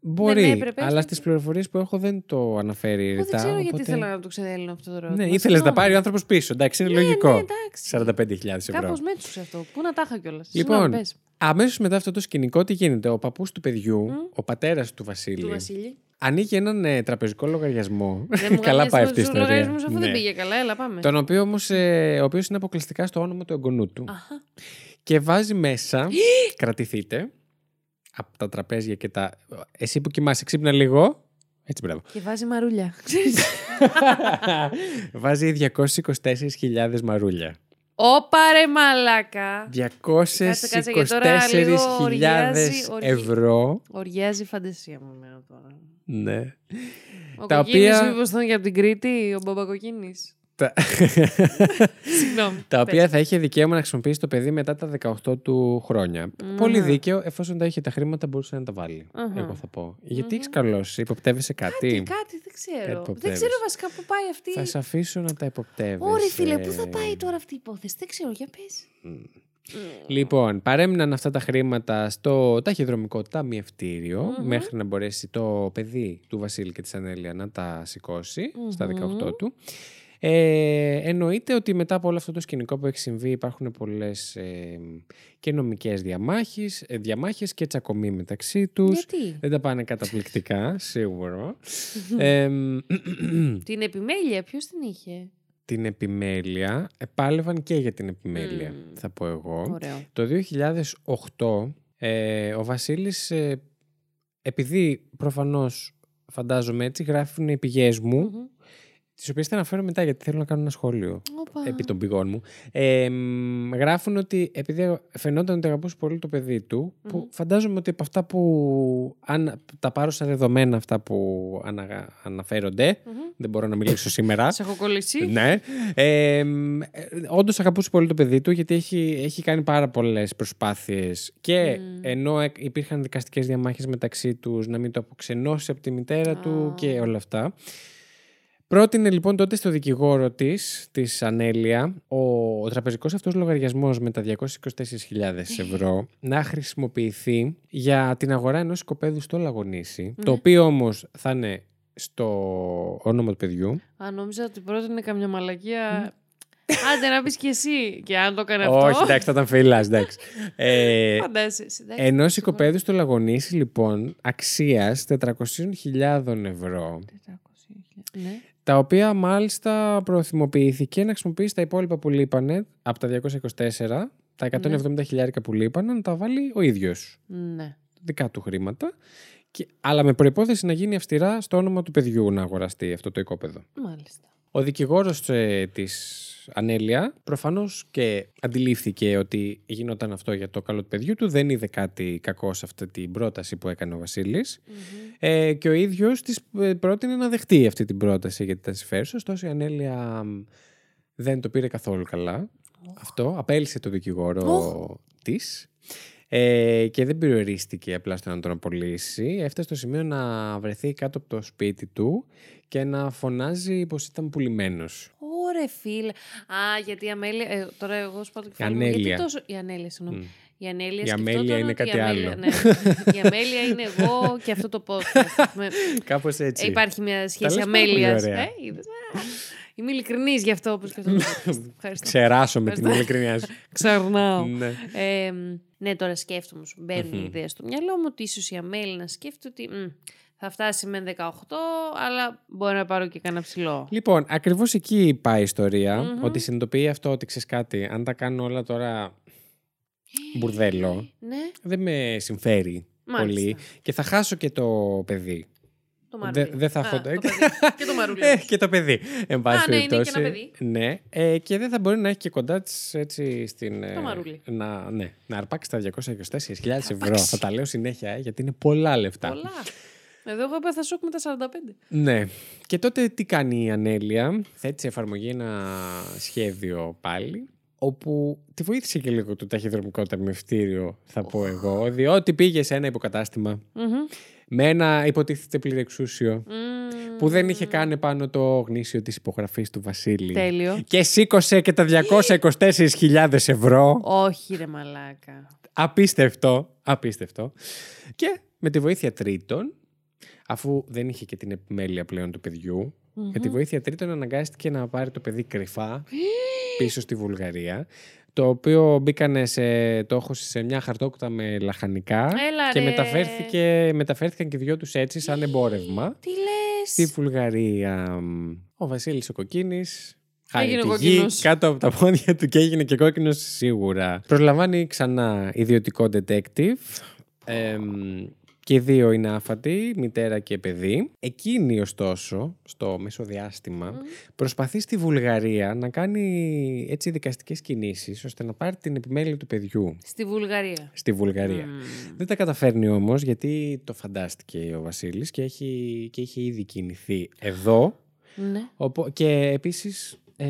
B: Μπορεί,
A: έπρεπε,
B: αλλά
A: έτσι.
B: στις πληροφορίες που έχω δεν το αναφέρει
A: Εγώ
B: ρητά.
A: δεν ξέρω γιατί
B: οπότε-
A: ήθελα να το ξεδέλνω αυτό το ερώτημα.
B: Ναι, ήθελες να τα
A: Συγγνώμη.
B: πάρει ο άνθρωπος πίσω. Εντάξει, είναι
A: Ναι,
B: λογικό.
A: ναι, εντάξει.
B: 45.000 ευρώ.
A: Κάπως μέτσουσε αυτό. Πού να τα είχα κιόλας.
B: Λοιπόν, αμέσως μετά αυτό το σκηνικό, τι γίνεται; Ο παππούς του παιδιού, ο πατέρας του Βασίλη,
A: Του Βασίλη.
B: ανοίγει έναν ε, τραπεζικό λογαριασμό.
A: Δεν μου
B: καλά
A: γάμιασε
B: πάει
A: με
B: αυτή η
A: τους
B: ιστορία.
A: λογαριασμούς, αφού
B: Ναι.
A: δεν πήγε καλά, έλα πάμε.
B: Τον οποίο όμως, ε, ο οποίος είναι αποκλειστικά στο όνομα του εγγονού του.
A: Αχα.
B: Και βάζει μέσα. κρατηθείτε. Από τα τραπέζια και τα. Εσύ που κοιμάσαι, ξύπνα λίγο. Έτσι, μπράβο.
A: Και βάζει μαρούλια. Ξέρεις.
B: Βάζει 224.000 μαρούλια.
A: Όπα ρε μαλάκα.
B: 224.000
A: κάτσε, γιατί τώρα λίγο οργιάζει, οργι-
B: ευρώ.
A: Οριάζει η φαντασία μου εμένα τώρα.
B: Ναι.
A: Ο
B: Τα
A: Κοκκίνης
B: οποία-
A: μήπως ήταν και από την Κρήτη, ο Μπαμπακοκκίνης.
B: Τα...
A: Συγγνώμη.
B: τα
A: πες.
B: οποία θα είχε δικαίωμα να χρησιμοποιήσει το παιδί μετά τα 18 του χρόνια. Πολύ δίκαιο, εφόσον τα είχε τα χρήματα, μπορούσε να τα βάλει.
A: Αχα.
B: Εγώ θα πω. Γιατί έχεις καλώ, υποπτεύεσαι κάτι;
A: Κάτι, κάτι, δεν ξέρω. Δεν
B: υποπτεύεις.
A: ξέρω βασικά πού πάει αυτή.
B: Θα σε αφήσω να τα υποπτεύεσαι.
A: Ωρε φίλε, πού θα πάει τώρα αυτή η υπόθεση; Δεν ξέρω, για πες.
B: Λοιπόν, παρέμειναν αυτά τα χρήματα στο ταχυδρομικό ταμιευτήριο μέχρι να μπορέσει το παιδί του Βασίλη και της Ανέλια να τα σηκωσει στα 18 του. Ε, εννοείται ότι μετά από όλο αυτό το σκηνικό που έχει συμβεί υπάρχουν πολλές ε, και νομικές διαμάχες, ε, διαμάχες και τσακωμοί μεταξύ τους.
A: Γιατί;
B: Δεν τα πάνε καταπληκτικά, σίγουρο. ε,
A: Την επιμέλεια, ποιος την είχε;
B: την επιμέλεια, επάλευαν και για την επιμέλεια, θα πω εγώ.
A: Ωραίο.
B: Το 2008 ε, ο Βασίλης, ε, επειδή προφανώς φαντάζομαι έτσι, γράφουν οι πηγές μου,
A: Μμμ.
B: Τις οποίες θα αναφέρω μετά γιατί θέλω να κάνω ένα σχόλιο
A: Όπα.
B: επί των πηγών μου. Ε, μ, γράφουν ότι επειδή φαινόταν ότι αγαπούσε πολύ το παιδί του, που φαντάζομαι ότι από αυτά που, αν τα πάρω σαν δεδομένα αυτά που ανα, αναφέρονται, δεν μπορώ να μιλήσω σήμερα,
A: Σε έχω κολλήσει.
B: ναι. Ε, Όντως αγαπούσε πολύ το παιδί του γιατί έχει, έχει κάνει πάρα πολλές προσπάθειες. Και ενώ εκ- υπήρχαν δικαστικές διαμάχες μεταξύ τους να μην το αποξενώσει από τη μητέρα του και όλα αυτά. Πρότεινε λοιπόν τότε στο δικηγόρο της, της Ανέλια, ο, ο τραπεζικός αυτός λογαριασμός με τα 224.000 ευρώ να χρησιμοποιηθεί για την αγορά ενός οικοπαίδου στο Λαγονίσι, το οποίο όμως θα είναι στο όνομα του παιδιού.
A: Αν νόμιζα ότι πρότεινε καμιά μαλακία. Άντε να πεις κι εσύ. Και αν το έκανε αυτό.
B: Όχι, εντάξει, θα ήταν φυλά, εντάξει. ε,
A: Φαντάζεσαι. εντάξει.
B: Ενός οικοπαίδου στο Λαγονίσι, λοιπόν, αξίας 400.000 ευρώ.
A: 400.000. Ναι.
B: Τα οποία μάλιστα προθυμοποιήθηκε να χρησιμοποιήσει τα υπόλοιπα που λείπανε από τα 224, τα 170 χιλιάρικα που λείπανε, να τα βάλει ο ίδιος.
A: Ναι.
B: Δικά του χρήματα. Και, αλλά με προπόθεση να γίνει αυστηρά στο όνομα του παιδιού να αγοραστεί αυτό το οικόπεδο.
A: Μάλιστα.
B: Ο δικηγόρος ε, της Ανέλια προφανώς και αντιλήφθηκε ότι γινόταν αυτό για το καλό του παιδιού του. Δεν είδε κάτι κακό σε αυτή την πρόταση που έκανε ο βασιλης Ε, και ο ίδιος της ε, πρότεινε να δεχτεί αυτή την πρόταση γιατί ήταν συμφέρουσα. Ωστόσο η Ανέλια μ, δεν το πήρε καθόλου καλά. Αυτό απέλησε το δικηγόρο της. Ε, και δεν περιορίστηκε απλά στο να τον απολύσει. Έφτασε στο σημείο να βρεθεί κάτω από το σπίτι του και να φωνάζει πως ήταν πουλημένος.
A: Ωρε φίλε. Α, γιατί η Αμέλεια. Ε, τώρα εγώ σου πάω το κεφάλι. μου,
B: Ανέλεια.
A: Γιατί τόσο... Η Ανέλεια, συγγνώμη.
B: Μμ.
A: Η Ανέλεια
B: Η
A: σκεφτόταν
B: Αμέλεια είναι
A: ότι η
B: κάτι
A: Αμέλεια-
B: άλλο.
A: ναι. η Αμέλεια είναι εγώ και αυτό το podcast. Με-
B: Κάπως έτσι.
A: Ε, Υπάρχει μια σχέση
B: λες πάρα πολύ
A: αμέλειας.
B: ωραία.
A: Ε, είδες. Α, Είμαι ειλικρινής γι' αυτό που σκεφτόμουν. Ευχαριστώ.
B: Ξεράσω με την
A: Ευχαριστώ.
B: ειλικρινιά σου.
A: Ξερνάω.
B: ναι.
A: Ε, ναι, τώρα σκέφτομαι, σου μπαίνουν οι ιδέες στο μυαλό μου ότι ίσως η Αμέλη να σκέφτεται ότι μ, θα φτάσει με 18, αλλά μπορεί να πάρω και κανένα ψηλό.
B: Λοιπόν, ακριβώς εκεί πάει η ιστορια Ότι συνειδητοποιεί αυτό ότι ξέρεις κάτι. Αν τα κάνω όλα τώρα μπουρδέλο,
A: Ναι,
B: δεν με συμφέρει
A: Μάλιστα.
B: πολύ. Και θα χάσω και το παιδί.
A: το μαρούλι.
B: Δεν δεν θα
A: Α,
B: έχω.
A: το παιδί. και το μαρούλι.
B: Ε, και το παιδί. Εν πάση
A: ναι, είναι και
B: περιπτώσει.
A: ένα παιδί.
B: Ναι. Ε, και δεν θα μπορεί να έχει και κοντά της έτσι στην. ε,
A: Το μαρούλι.
B: Να, ναι, να αρπάξει τα 224.000 ευρώ. Θα τα λέω συνέχεια, ε, γιατί είναι πολλά λεφτά.
A: Πολλά. Εδώ εγώ είπα θα σοκ με τα 45.
B: Ναι. Και τότε τι κάνει η Ανέλια. Θέτει σε εφαρμογή ένα σχέδιο πάλι. Όπου τη βοήθησε και λίγο το ταχυδρομικό ταμιευτήριο, θα πω εγώ. Διότι πήγε σε ένα υποκατάστημα
A: Μμμ.
B: με ένα υποτίθεται πληρεξούσιο
A: Μμμ.
B: που δεν είχε κάνει πάνω το γνήσιο της υπογραφής του Βασίλη.
A: Τέλειο.
B: Και σήκωσε και τα 224.000 ευρώ.
A: Όχι ρε μαλάκα.
B: Απίστευτο. Απίστευτο. Και με τη βοήθεια τρίτων, αφού δεν είχε και την επιμέλεια πλέον του παιδιου με τη βοήθεια τρίτων αναγκάστηκε να πάρει το παιδί κρυφά πίσω στη Βουλγαρία. Το οποίο μπήκανε σε, το έχω σε μια χαρτόκουτα με λαχανικά
A: Έλα,
B: και
A: ρε.
B: μεταφέρθηκε, μεταφέρθηκαν και οι δυο τους έτσι σαν εμπόρευμα.
A: Τι λες.
B: Στη Βουλγαρία ο Βασίλης ο Κοκκίνης χάρη
A: Έγινε
B: τη
A: κόκκινος.
B: γη κάτω από τα πόδια του και έγινε και κόκκινος σίγουρα. Προσλαμβάνει ξανά ιδιωτικό detective. Εμ, και οι δύο είναι άφατοι, μητέρα και παιδί. Εκείνη ωστόσο, στο μεσοδιάστημα, προσπαθεί στη Βουλγαρία να κάνει έτσι δικαστικές κινήσεις ώστε να πάρει την επιμέλεια του παιδιού
A: Στη Βουλγαρία.
B: στη Βουλγαρία. Δεν τα καταφέρνει όμως γιατί το φαντάστηκε ο Βασίλης και, έχει, και είχε ήδη κινηθεί εδώ
A: Ναι.
B: Οπό- και επίσης, ε,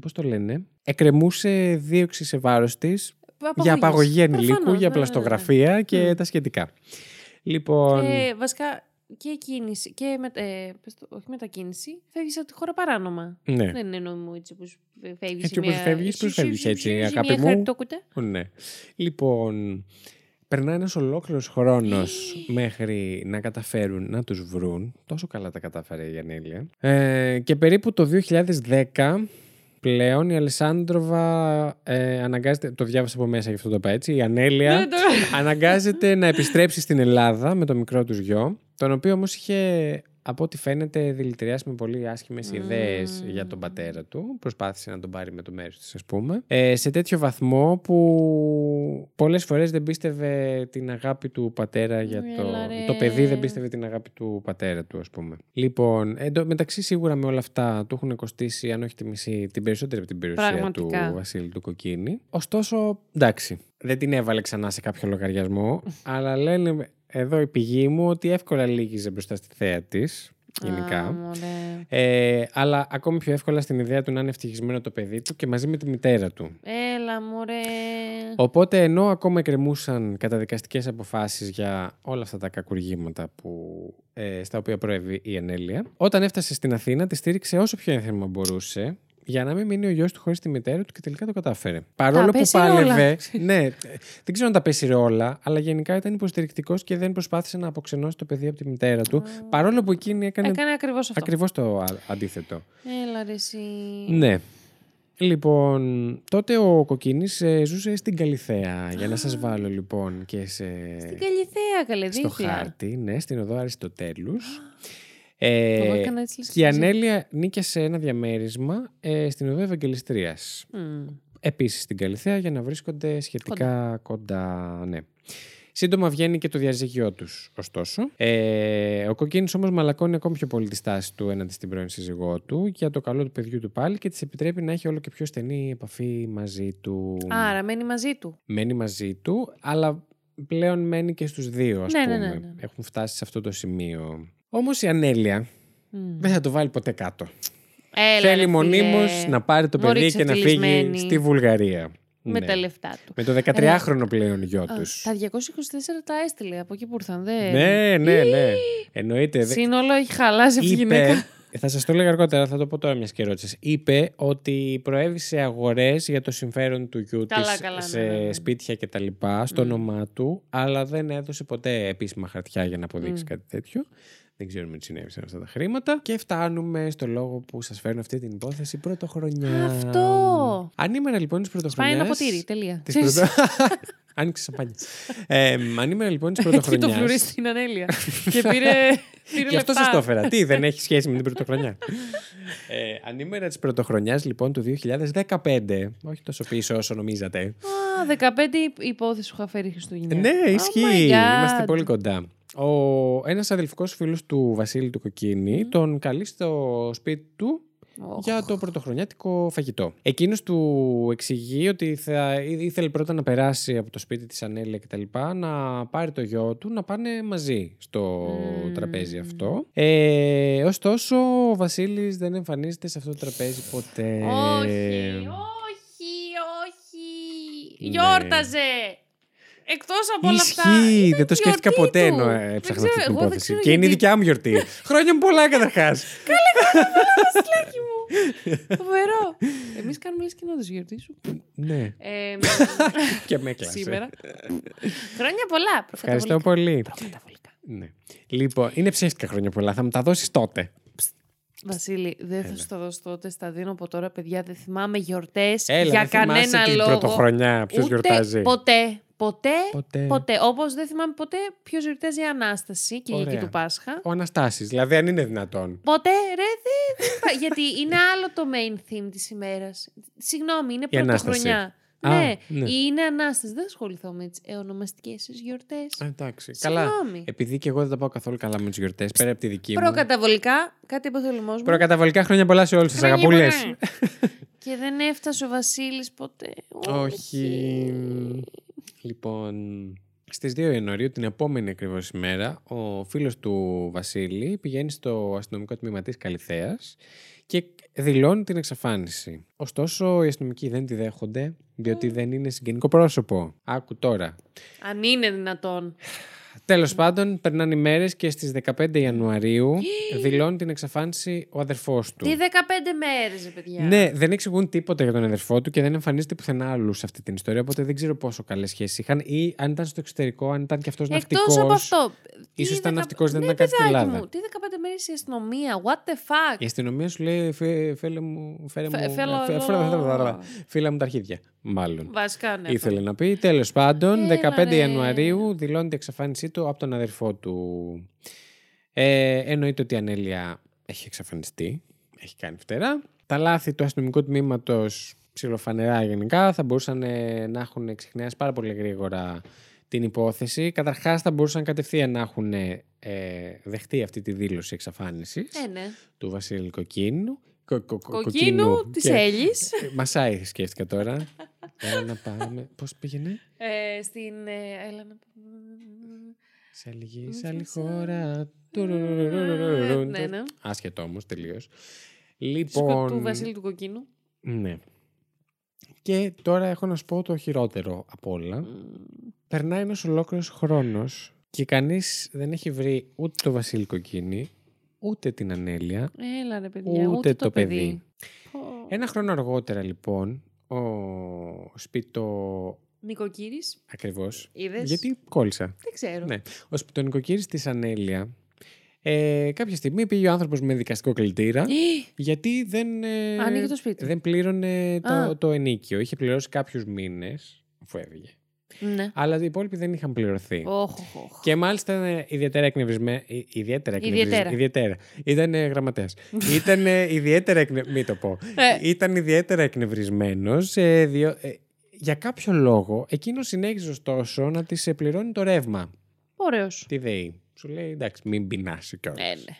B: πώς το λένε, εκκρεμούσε δίωξη σε βάρος της για απαγωγή ανηλίκου,
A: Προφανώς,
B: για
A: ναι, ναι, ναι.
B: πλαστογραφία και τα σχετικά. Λοιπόν,
A: Ε, βασικά και κίνηση και με, ε, πες το, όχι μετακίνηση, φεύγεις από τη χώρα παράνομα.
B: ναι.
A: Δεν είναι νόμιμο έτσι που φεύγεις.
B: Έτσι όπως φεύγεις, πώς φεύγεις έτσι, αγάπη μου; ναι. Λοιπόν, περνάει ένας ολόκληρος χρόνος μέχρι να καταφέρουν να τους βρουν. Τόσο καλά τα κατάφερε η Ανέλια. Ε, και περίπου το 2010 πλέον. Η Αλεσάνδροβα ε, αναγκάζεται, το διάβασα από μέσα γι' αυτό το είπα έτσι, η Ανέλια
A: Ναι, το-
B: αναγκάζεται να επιστρέψει στην Ελλάδα με το μικρό τους γιο, τον οποίο όμως είχε από ό,τι φαίνεται δηλητηριάσει με πολύ άσχημες ιδέες για τον πατέρα του. Προσπάθησε να τον πάρει με το μέρος της ας πούμε. Ε, σε τέτοιο βαθμό που πολλές φορές δεν πίστευε την αγάπη του πατέρα για το...
A: Έλα, ρε.
B: Το παιδί δεν πίστευε την αγάπη του πατέρα του ας πούμε. Λοιπόν, εν τω μεταξύ σίγουρα με όλα αυτά του έχουν κοστίσει αν όχι τη μισή, την περισσότερη από την περιουσία
A: Πραγματικά.
B: του Βασίλη του Κοκκίνη. Ωστόσο, εντάξει, δεν την έβαλε ξανά σε κάποιο λογαριασμό, αλλά λένε εδώ η πηγή μου ότι εύκολα λύγιζε μπροστά στη θέα της. Γενικά.
A: Α, μωρέ.
B: Ε, αλλά ακόμη πιο εύκολα στην ιδέα του να είναι ευτυχισμένο το παιδί του και μαζί με τη μητέρα του.
A: Έλα, μωρέ.
B: Οπότε ενώ ακόμα εκκρεμούσαν καταδικαστικές αποφάσεις για όλα αυτά τα κακουργήματα που, ε, στα οποία προέβη η Ανέλια, όταν έφτασε στην Αθήνα τη στήριξε όσο πιο ένθερμα μπορούσε για να μην μείνει ο γιος του χωρίς τη μητέρα του και τελικά το κατάφερε. Παρόλο που
A: πέσυρε
B: πάλευε.
A: όλα.
B: ναι, ε, δεν ξέρω αν τα πέσυρε όλα, αλλά γενικά ήταν υποστηρικτικός και δεν προσπάθησε να αποξενώσει το παιδί από τη μητέρα του. Παρόλο που εκείνη έκανε,
A: Έκανε ακριβώς αυτό.
B: ακριβώς το α- αντίθετο.
A: Έλα, ρε, εσύ.
B: Ναι. Λοιπόν, τότε ο Κοκκίνης ε, ζούσε στην Καλιθέα. Για να σας βάλω λοιπόν και σε...
A: Στην Καλυθέα, καλέ,
B: στο
A: δίθυα.
B: χάρτη, ναι, στην οδό Αριστοτέλους.
A: Εγώ
B: Ε,
A: έκανα έτσι, λες
B: και η
A: και εσύ.
B: Ανέλια νίκησε ένα διαμέρισμα ε, στην οδό Ευαγγελιστρίας.
A: Μμ.
B: Επίσης στην Καλιθέα για να βρίσκονται σχετικά κοντά, ναι. Σύντομα βγαίνει και το διαζύγιο τους, ωστόσο. Ε, ο Κοκκίνης όμως μαλακώνει ακόμη πιο πολύ τη στάση του έναντι στην πρώην σύζυγό του για το καλό του παιδιού του πάλι και της επιτρέπει να έχει όλο και πιο στενή επαφή μαζί του.
A: Άρα μένει μαζί του.
B: Μένει μαζί του, αλλά πλέον μένει και στους δύο, ας
A: Ναι, ναι,
B: πούμε.
A: ναι, ναι.
B: Έχουν φτάσει σε αυτό το σημείο. Όμως η Ανέλια
A: Μμ.
B: δεν θα το βάλει ποτέ κάτω.
A: Έλα,
B: Θέλει
A: ρε, φίλε.
B: μονίμως να πάρει το
A: Μωρή
B: παιδί και να φύγει
A: ξεφτυλισμένη.
B: στη Βουλγαρία.
A: Με
B: Ναι.
A: τα λεφτά του.
B: Με το 13χρονο πλέον γιο
A: Α,
B: τους.
A: Τα 224 τα έστειλε από εκεί που ήρθαν. Δεν...
B: Ναι, ναι, ναι. Εννοείται. Δε-
A: Σύνολο έχει χαλάσει αυτή η
B: είπε,
A: γυναίκα.
B: θα σας το έλεγα αργότερα, θα το πω τώρα μιας και ρώτησες. Είπε ότι προέβησε αγορές για το συμφέρον του γιού
A: Καλά,
B: της
A: καλά,
B: σε
A: ναι, ναι, ναι.
B: σπίτια και τα λοιπά, στο
A: Μμ.
B: όνομά του, αλλά δεν έδωσε ποτέ επίσημα χαρτιά για να αποδείξει
A: Μμ.
B: κάτι τέτοιο. Δεν ξέρουμε τι συνέβησαν αυτά τα χρήματα. Και φτάνουμε στο λόγο που σας φέρνω αυτή την υπόθεση πρωτοχρονιά.
A: Αυτό.
B: Ανήμερα λοιπόν τη
A: Σπάει
B: πρωτοχρονιά.
A: ένα ποτήρι. Τελεία.
B: Της
A: Ξέρεις,
B: πρωτο... Άνοιξε σαμπάνια. ε, ανήμερα λοιπόν τη
A: Εκεί το
B: πρωτοχρονιά.
A: φλουρί στην Ανέλια. και πήρε, πήρε
B: Γι' αυτό
A: λεφτά.
B: σας το έφερα. Τι, δεν έχει σχέση με την πρωτοχρονιά; ε, ανήμερα τη πρωτοχρονιάς λοιπόν του 2015. Όχι τόσο πίσω όσο νομίζατε.
A: Α, 15 η υπόθεση που είχα φέρει Χριστούγεννα.
B: Ναι,
A: Oh
B: ισχύει.
A: my God.
B: Είμαστε πολύ κοντά. Ο, ένας αδελφικός φίλος του Βασίλη του Κοκκίνη τον καλεί στο σπίτι του
A: Οχ.
B: για το πρωτοχρονιάτικο φαγητό. Εκείνος του εξηγεί ότι θα ήθελε πρώτα να περάσει από το σπίτι της Ανέλια και τα λοιπά, να πάρει το γιο του, να πάνε μαζί στο
A: Μμμ.
B: τραπέζι αυτό. Ε, ωστόσο, ο Βασίλης δεν εμφανίζεται σε αυτό το τραπέζι ποτέ.
A: Όχι, όχι, όχι.
B: Ναι.
A: Γιόρταζε. Εκτός από όλα αυτά.
B: Ισχύει,
A: ήταν
B: δεν το σκέφτηκα
A: γιορτή
B: ποτέ
A: του.
B: ενώ
A: Δεν
B: έψαχνα
A: ξέρω,
B: αυτή την
A: εγώ δεν
B: υπόθεση.
A: ξέρω
B: Και είναι η
A: γιατί.
B: δικιά μου γιορτή. Χρόνια πολλά καταρχάς.
A: Βασιλάκι μου. Φοβερό. Εμείς κάνουμε λες κοινό της γιορτής σου.
B: ναι,
A: Ε,
B: και με έκλασε.
A: σήμερα. Χρόνια πολλά.
B: Ευχαριστώ πολύ.
A: Προκαταβολικά.
B: Ναι. Λοιπόν, είναι ψεύτικα χρόνια πολλά. Θα μου τα δώσεις τότε.
A: Βασίλη, δεν θα σου τα δώσω τότε. Στα δίνω από τώρα, παιδιά. Δεν θυμάμαι γιορτές
B: Έλα,
A: για
B: δεν θυμάσαι
A: κανένα
B: την
A: λόγο.
B: πρωτοχρονιά. Ποιος
A: Ούτε
B: γιορτάζει.
A: Ποτέ. Ποτέ.
B: Ποτέ.
A: Ποτέ. Όπως δεν θυμάμαι ποτέ ποιος γιορτάζει η Ανάσταση και η
B: Ωραία.
A: Αγική του Πάσχα.
B: Ο Αναστάσης, δηλαδή αν είναι δυνατόν.
A: Ποτέ, ρε, δεν. δεν υπά- Γιατί είναι άλλο το main theme της ημέρας. Συγγνώμη, είναι
B: Η Ανάσταση.
A: πρωτοχρονιά.
B: Α,
A: ναι,
B: ναι.
A: είναι Ανάσταση. Δεν ασχοληθώ με τις ονομαστικέ γιορτές.
B: Α, εντάξει. Καλά.
A: Συγγνώμη.
B: Επειδή και εγώ δεν τα πάω καθόλου καλά με τις γιορτές, πέρα από τη δική μου.
A: Προκαταβολικά, κάτι είπε ο θελμό μου.
B: Προκαταβολικά χρόνια πολλά σε όλους σα,
A: Χρόνια
B: αγαπούλες.
A: πολλά. Και δεν έφτασε ο Βασίλης ποτέ.
B: Όχι. Λοιπόν, στις 2 Ιανουαρίου, την επόμενη ακριβώς ημέρα, ο φίλος του Βασίλη πηγαίνει στο αστυνομικό τμήμα της Καλυθέας και δηλώνει την εξαφάνιση. Ωστόσο, οι αστυνομικοί δεν τη δέχονται, διότι δεν είναι συγγενικό πρόσωπο. Άκου τώρα.
A: Αν είναι δυνατόν.
B: Τέλος πάντων, περνάνε οι μέρες και στις 15 Ιανουαρίου δηλώνει την εξαφάνιση ο αδερφός του.
A: Τι 15 μέρες, ρε παιδιά.
B: Ναι, δεν εξηγούν τίποτα για τον αδερφό του και δεν εμφανίζεται πουθενά άλλου σε αυτή την ιστορία. Οπότε δεν ξέρω πόσο καλές σχέσεις είχαν ή αν ήταν στο εξωτερικό, αν ήταν και αυτός ναυτικός.
A: Εκτό από αυτό.
B: Ίσως
A: Τι
B: ήταν
A: δεκα-
B: ναυτικός, δεν
A: Ναι,
B: ήταν κάτι στην
A: παιδάκι
B: Ελλάδα.
A: μου, Τι 15 μέρες η αστυνομία. What the fuck;
B: Η αστυνομία σου λέει «Φε- φέλε μου, φέρε
A: Φε-
B: μου,
A: φέλω
B: φε-
A: εγώ».
B: φέλω- φίλα μου τα αρχίδια. Μάλλον.
A: Βασικά, ναι.
B: Ήθελε να πει. Τέλος πάντων,
A: Έλα,
B: 15
A: ρε.
B: Ιανουαρίου δηλώνει την εξαφάνισή του από τον αδερφό του. Ε, εννοείται ότι η Ανέλια έχει εξαφανιστεί. Έχει κάνει φτερά. Τα λάθη του αστυνομικού τμήματος ψηλοφανερά γενικά θα μπορούσαν ε, να έχουν ξεχνιάσει πάρα πολύ γρήγορα την υπόθεση. Καταρχάς, θα μπορούσαν κατευθείαν να έχουν ε, δεχτεί αυτή τη δήλωση εξαφάνισης
A: Ε, ναι.
B: του Βασίλη Κοκκίνου. Κο, κο, κο-
A: Κοκκίνου της
B: Και-
A: Έλλης.
B: ε, Μασάι σκέφτηκα τώρα. Έλα να πάμε. Πώς πήγαινε;
A: Ε, στην. ε, έλα να.
B: Σε άλλη γη,
A: Μ,
B: σε άλλη
A: σε-
B: χώρα.
A: Ναι, ναι.
B: Άσχετο όμως τελείως.
A: Σκοπ
B: Λοιπόν.
A: του Βασίλη του Κοκκίνου.
B: Ναι. Και τώρα έχω να σου πω το χειρότερο από όλα. Περνάει ένας ολόκληρος χρόνος και κανείς δεν έχει βρει ούτε το Βασίλη Κοκκίνη, ούτε την Ανέλια,
A: Έλα ρε παιδιά.
B: ούτε, το, παιδί.
A: Πω.
B: Ένα χρόνο αργότερα λοιπόν, ο σπίτο
A: Νοικοκύρης,
B: ακριβώς,
A: είδες;
B: γιατί κόλλησα.
A: Δεν ξέρω.
B: Ναι. Ο σπιτονικοκύρης της Ανέλια ε, κάποια στιγμή πήγε ο άνθρωπος με δικαστικό κλητήρα
A: Ε,
B: γιατί δεν, ε,
A: Άνοιγε το σπίτι.
B: δεν πλήρωνε το,
A: Α.
B: το ενίκιο. Είχε πληρώσει κάποιους μήνες αφού έβγε.
A: Ναι.
B: Αλλά οι υπόλοιποι δεν είχαν πληρωθεί.
A: Όχ, όχ, och.
B: Και μάλιστα ήταν ιδιαίτερα εκνευρισμένο. Ιδιαίτερα
A: Ιδιαίτερα.
B: Ιδιαίτερα. Ήταν γραμματέας. ήταν ιδιαίτερα εκνε... Μην το πω.
A: Ε.
B: Ήταν ιδιαίτερα εκνευρισμένος. Ε, διο... ε, Για κάποιο λόγο, εκείνος συνέχιζε ωστόσο να της πληρώνει το ρεύμα.
A: Ωραίος.
B: Τι ΔΕΗ. Σου λέει εντάξει, μην πεινάσει κιόλα.
A: Ναι, ναι.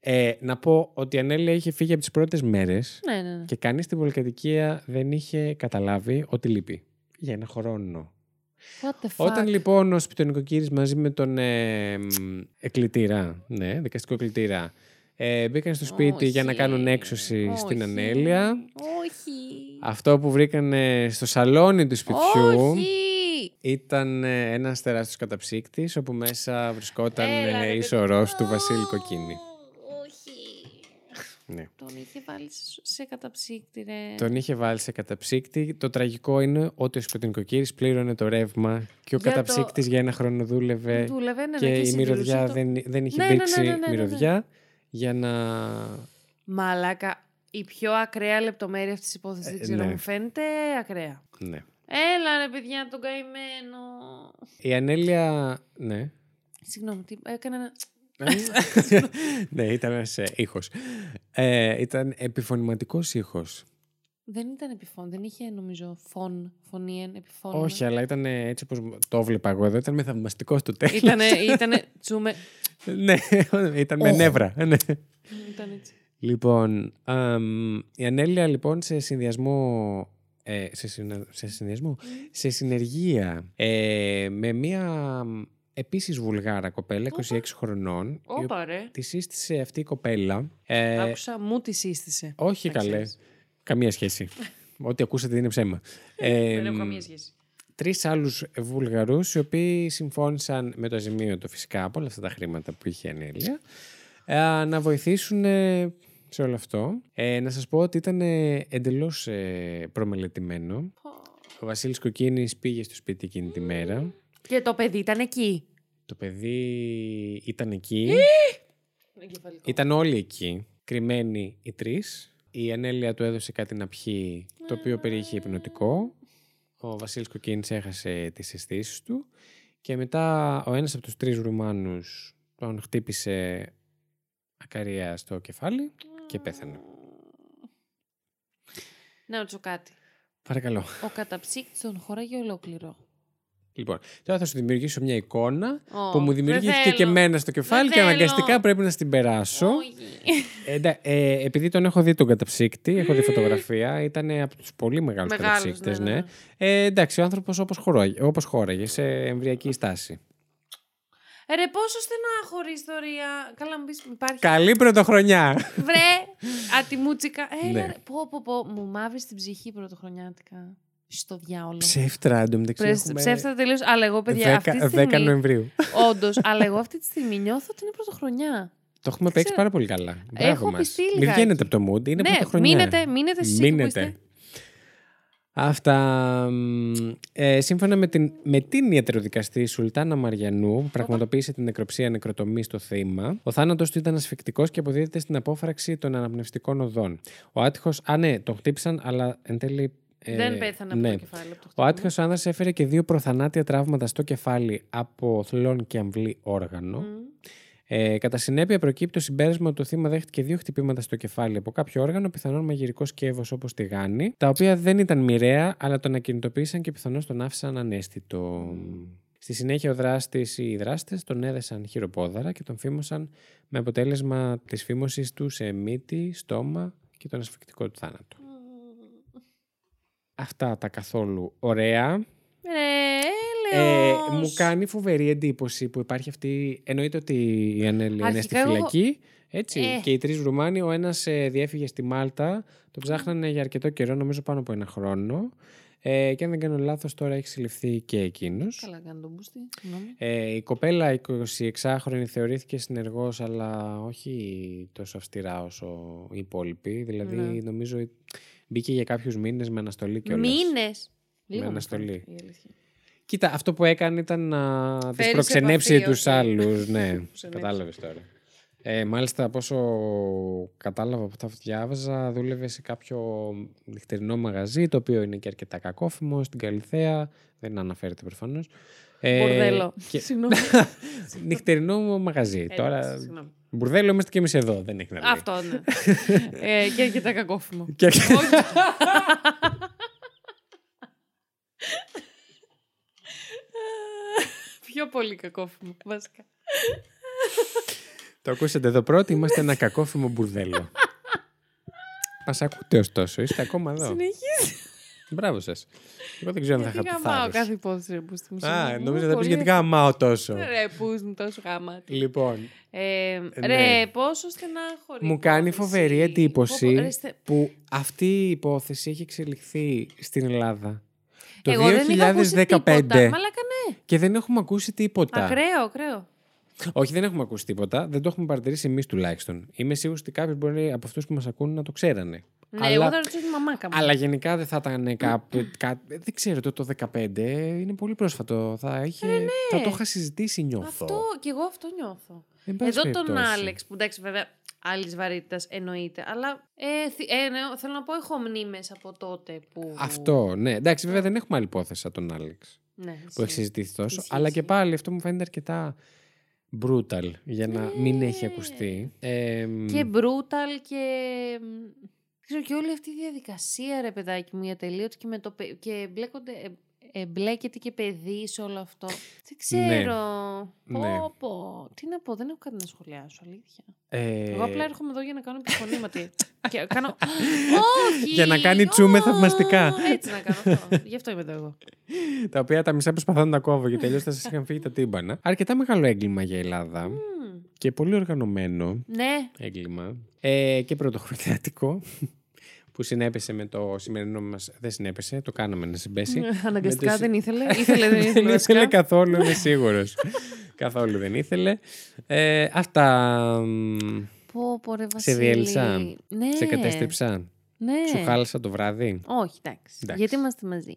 B: Ε, να πω ότι η Ανέλια είχε φύγει από τις πρώτες μέρες
A: Ναι, ναι, ναι.
B: και κανείς στην πολυκατοικία δεν είχε καταλάβει ότι λείπει. Για ένα χρόνο.
A: What the fuck;
B: Όταν λοιπόν ο σπιτονικοκύρης μαζί με τον ε, μ, εκκλητήρα, ναι, δικαστικό εκκλητήρα, ε, μπήκαν στο σπίτι για να
A: Όχι.
B: κάνουν έξωση στην
A: Όχι.
B: Ανέλια.
A: Όχι.
B: Αυτό που βρήκαν ε, στο σαλόνι του σπιτιού
A: Όχι.
B: ήταν ε, ένας τεράστιος καταψύκτης όπου μέσα βρισκόταν
A: Έλα,
B: ε,
A: ρε,
B: η
A: παιδί.
B: σωρός του Βασίλη Κοκκίνη.
A: Όχι.
B: Ναι.
A: Τον είχε βάλει σε- σε καταψύκτη, ρε.
B: Τον είχε βάλει σε καταψύκτη. Το τραγικό είναι ότι ο σκοτεινικοκύρης πλήρωνε το ρεύμα και ο
A: Για το-
B: καταψύκτης για ένα χρόνο δούλευε
A: Δούλευε, ναι,
B: και
A: ναι,
B: η
A: συντηρούσε
B: μυρωδιά
A: το-
B: δεν, δεν είχε
A: Ναι, ναι, ναι,
B: μπήξει
A: ναι, ναι, ναι, ναι.
B: μυρωδιά για να...
A: Μαλάκα. Η πιο ακραία λεπτομέρεια αυτής της υπόθεσης, δεν ξέρω,
B: ναι.
A: μου φαίνεται ακραία.
B: Ναι.
A: Έλα ρε παιδιά, τον καημένο.
B: Η Ανέλια... Ναι.
A: Συγγνώμη, τι, έκανα ένα...
B: ναι, ήταν ένας ε, ήχος. Ε, ήταν επιφωνηματικός ήχος.
A: Δεν ήταν επιφών, δεν είχε νομίζω φων, φωνή, επιφών.
B: Όχι, αλλά ήταν ε, έτσι όπως το έβλεπα εγώ εδώ. Ήταν με θαυμαστικό στο τέλος.
A: Ήτανε, ήτανε, τσούμε,
B: ναι, ήταν με
A: Οχ.
B: νεύρα. Ναι.
A: ήταν έτσι.
B: Λοιπόν, αμ, η Ανέλια λοιπόν σε συνδυασμό, ε, σε, συνα- σε συνδυασμό, σε συνεργεία ε, με μία μ, επίσης βουλγάρα κοπέλα, 26 χρονών, η οποία
A: Όπα ρε.
B: τη σύστησε αυτή η κοπέλα. Ε,
A: Άκουσα, μου τη σύστησε.
B: όχι
A: Να
B: καλέ,
A: ξέρεις.
B: καμία σχέση. Ό,τι ακούσατε είναι ψέμα. Ε,
A: Δεν έχω
B: μ,
A: καμία σχέση.
B: τρεις άλλους Βουλγαρούς οι οποίοι συμφώνησαν με το αζημίωτο φυσικά από όλα αυτά τα χρήματα που είχε η Ανέλια ε, να βοηθήσουν ε, σε όλο αυτό. Ε, να σας πω ότι ήταν ε, εντελώς ε, προμελετημένο. Ο Βασίλης Κοκκίνης πήγε στο σπίτι εκείνη τη μέρα.
A: Και το παιδί ήταν εκεί.
B: Το παιδί ήταν εκεί.
A: Εγκεφαλικό.
B: Ήταν όλοι εκεί, κρυμμένοι οι τρεις. Η Ανέλια του έδωσε κάτι να πιει, το οποίο περιείχε υπνοτικό. Ο Βασίλης Κοκκίνης έχασε τις αισθήσεις του. Και μετά ο ένας από τους τρεις Ρουμάνους τον χτύπησε ακαρία στο κεφάλι και πέθανε.
A: Να ρωτήσω κάτι.
B: Παρακαλώ.
A: Ο καταψύκτης τον χώραγε ολόκληρο.
B: Λοιπόν, τώρα θα σου δημιουργήσω μια εικόνα
A: Ω,
B: που μου
A: δεν
B: δημιουργήθηκε
A: θέλω.
B: και εμένα στο κεφάλι
A: Δεν
B: και
A: θέλω.
B: αναγκαστικά πρέπει να στην περάσω.
A: Όχι.
B: Ε, εντά- ε, επειδή τον έχω δει τον καταψύκτη, έχω δει φωτογραφία, ήταν από τους πολύ μεγάλους
A: Μεγάλος,
B: καταψύκτες,
A: ναι,
B: ναι.
A: ναι, ναι.
B: Ε, εντάξει, ο άνθρωπος όπως χώραγε, όπως χώραγε σε εμβριακή στάση.
A: Ε, Ρε, πόσο στενάχωρη ιστορία. Καλά, μου πεις, υπάρχει.
B: Καλή πρωτοχρονιά!
A: Βρε, ατιμούτσικα. Έλα,
B: Ναι.
A: ρε. Πω, πω, πω. Μου μάβεις την ψυχή πρωτοχρονιάτικα. Στο διάολο.
B: Ψεύτρα, εντωμεταξύ
A: Πρες-
B: έχουμε
A: Ψεύτρα τελείως. Αλλά εγώ, παιδιά, αυτή τη
B: 10,
A: στιγμή.
B: 10 Νοεμβρίου.
A: Όντως, αλλά εγώ αυτή τη στιγμή νιώθω ότι είναι πρωτοχρονιά.
B: Το έχουμε παίξει
A: ξέρω.
B: πάρα πολύ καλά. Μπράβο
A: Έχω
B: μας.
A: πιστεί
B: Μην
A: λιγάκι.
B: βγαίνετε από το mood, είναι
A: ναι,
B: πρωτοχρονιά.
A: μείνετε, μείνετε εσείς εκεί που
B: Μείνετε.
A: είστε.
B: Αυτά. μ, Ε, σύμφωνα με την, με την ιατροδικαστή Σουλτάνα Μαριανού, που πραγματοποίησε την νεκροψία νεκροτομή στο θύμα, ο θάνατος του ήταν ασφικτικός και αποδίδεται στην απόφραξη των αναπνευστικών οδών. Ο άτυχος, α ναι, τον χτύπησαν, αλλά εν τέλει. Ε,
A: Δεν πέθανε από
B: ναι.
A: το κεφάλι. Από το
B: Ο
A: χτύπημα.
B: άτυχος άνδρας έφερε και δύο προθανάτια τραύματα στο κεφάλι από θλόν και αμβλή όργανο.
A: Μμ.
B: Ε, κατά συνέπεια, προκύπτει το συμπέρασμα ότι το θύμα δέχτηκε δύο χτυπήματα στο κεφάλι από κάποιο όργανο, πιθανόν μαγειρικός σκεύος όπως τη γάνη, τα οποία δεν ήταν μοιραία, αλλά τον ακινητοποίησαν και πιθανώς τον άφησαν ανέστητο. Στη συνέχεια, ο δράστης ή οι δράστες τον έδεσαν χειροπόδαρα και τον φήμωσαν με αποτέλεσμα της φήμωσης του σε μύτη, στόμα και τον ασφυκτικό του θάνατο. Αυτά τα καθόλου ωραία.
A: Ρε,
B: Ε,
A: έλεος.
B: μου κάνει φοβερή εντύπωση που υπάρχει αυτή. Εννοείται ότι η Ανέλη είναι στη
A: Αρχικά εγώ-
B: φυλακή. Έτσι.
A: Ε.
B: Και οι τρεις Ρουμάνοι, ο ένας διέφυγε στη Μάλτα. Το ψάχνανε για αρκετό καιρό, νομίζω πάνω από ένα χρόνο. Ε, και αν δεν κάνω λάθος, τώρα έχει συλληφθεί και εκείνος.
A: Καλά κάνει τον μπούστι. συγγνώμη.
B: Ε, η κοπέλα, η 26χρονη, θεωρήθηκε συνεργός, αλλά όχι τόσο αυστηρά όσο οι υπόλοιποι. Δηλαδή,
A: Ναι.
B: νομίζω μπήκε για κάποιους μήνες με αναστολή κιόλας.
A: Μήνες. Λίγο μου
B: αναστολή.
A: φαίνεται, η αλήθεια.
B: Κοίτα, αυτό που έκανε ήταν να τις
A: Φέρει σε
B: προξενέψει
A: επαφή,
B: τους
A: όχι.
B: άλλους. ναι,
A: Προξενέψει.
B: κατάλαβες τώρα. Ε, μάλιστα, από όσο κατάλαβα από αυτά που διάβαζα, δούλευε σε κάποιο νυχτερινό μαγαζί, το οποίο είναι και αρκετά κακόφημο στην Καλυθέα. Δεν αναφέρεται προφανώς. Ε,
A: Μπορδέλο.
B: και-
A: Συγγνώμη.
B: νυχτερινό μαγαζί.
A: Εντάξει,
B: Τώρα,
A: συγγνώμη.
B: Μπουρδέλο είμαστε και εμείς εδώ, δεν έχει να λέει.
A: Αυτό, ναι. ε, και έρχεται κακόφημο.
B: Και
A: Πιο πολύ κακόφημο, βασικά.
B: Το ακούσατε εδώ πρώτοι, είμαστε ένα κακόφημο μπουρδέλο. Μας ακούτε ωστόσο, είστε ακόμα εδώ.
A: Συνεχίζει.
B: Μπράβο σας. Εγώ δεν ξέρω αν θα
A: Γιατί
B: είχα το
A: γαμάω
B: θάρρος.
A: κάθε υπόθεση, ρε πούστη μου.
B: Α,
A: σήμερα.
B: νομίζω
A: Μου,
B: θα πεις
A: πολύ
B: γιατί γαμάω τόσο.
A: Ρε, πούς μου τόσο γάμα.
B: Λοιπόν,
A: Ε,
B: ναι.
A: Ρε, πόσο στενάχωρη.
B: μου κάνει
A: υπόθεση.
B: φοβερή
A: Πω, πω,
B: εντύπωση
A: ρε, στε-
B: που αυτή η υπόθεση έχει εξελιχθεί στην Ελλάδα το
A: Εγώ δεν είχα ακούσει
B: 2015
A: τίποτα. Μαλάκα ναι.
B: και δεν έχουμε ακούσει τίποτα.
A: Ακραίο, ακραίο.
B: Όχι, δεν έχουμε ακούσει τίποτα. Δεν το έχουμε παρατηρήσει εμείς τουλάχιστον. Είμαι σίγουρος ότι κάποιοι μπορεί από αυτούς που μας ακούν να το ξέρανε.
A: Ναι,
B: αλλά,
A: εγώ θα ρωτήσω τη μαμάκα μου.
B: αλλά γενικά δεν θα ήταν κάποιο. δεν ξέρω, το, το 15 είναι πολύ πρόσφατο. Θα, είχε, θα το είχα συζητήσει, νιώθω.
A: Αυτό και εγώ αυτό νιώθω.
B: Εν πάση
A: Εδώ τον
B: περιπτώσει.
A: Άλεξ, που εντάξει βέβαια άλλης βαρύτητας εννοείται, αλλά ε, θυ- ε, ναι, θέλω να πω έχω μνήμες από τότε που.
B: Αυτό, ναι. Εντάξει, βέβαια δεν έχουμε άλλη υπόθεση σαν τον Άλεξ
A: Ναι,
B: που
A: ισχύει.
B: έχει συζητηθεί τόσο.
A: Ισχύει,
B: αλλά και
A: ισχύει.
B: πάλι αυτό μου φαίνεται αρκετά brutal για να μην έχει
A: Ναι.
B: ακουστεί. Ε,
A: Και brutal και. Μ, Ξέρω και όλη αυτή η διαδικασία, ρε παιδάκι μου, η ατελείωτη και, με το, παι- και μπλέκονται, ε, εμπλέκεται και παιδί σε όλο αυτό. Δεν ξέρω. Πω,
B: Ναι.
A: πω. Τι να πω, δεν έχω κάτι να σχολιάσω, αλήθεια.
B: ε,
A: Εγώ απλά έρχομαι εδώ για να κάνω επιφωνήματι. και κάνω. Όχι!
B: Για να κάνει τσούμε
A: Ω,
B: θαυμαστικά.
A: Έτσι να κάνω αυτό. Γι' αυτό είμαι εδώ εγώ.
B: τα οποία τα μισά προσπαθώ να τα κόβω γιατί αλλιώς θα σας είχαν φύγει τα τύμπανα. Αρκετά μεγάλο έγκλημα για Ελλάδα
A: Μμ.
B: και πολύ οργανωμένο
A: Ναι,
B: έγκλημα. Ε, και πρωτοχρονιάτικο που συνέπεσε με το σημερινό μας. Δεν συνέπεσε, το κάναμε να συμπέσει.
A: αναγκαστικά
B: Με το-
A: δεν ήθελε. Ήθελε, δεν ήθελε.
B: δεν ήθελε
A: βασικά.
B: καθόλου, είμαι σίγουρος. καθόλου δεν ήθελε. Ε, αυτά. μ,
A: Πω, πω, ρε,
B: Σε
A: Βασίλη.
B: διέλυσα.
A: Ναι.
B: Σε κατέστρεψα.
A: Ναι.
B: Σου χάλασα το βράδυ.
A: Όχι, εντάξει.
B: Εντάξει.
A: Γιατί είμαστε μαζί.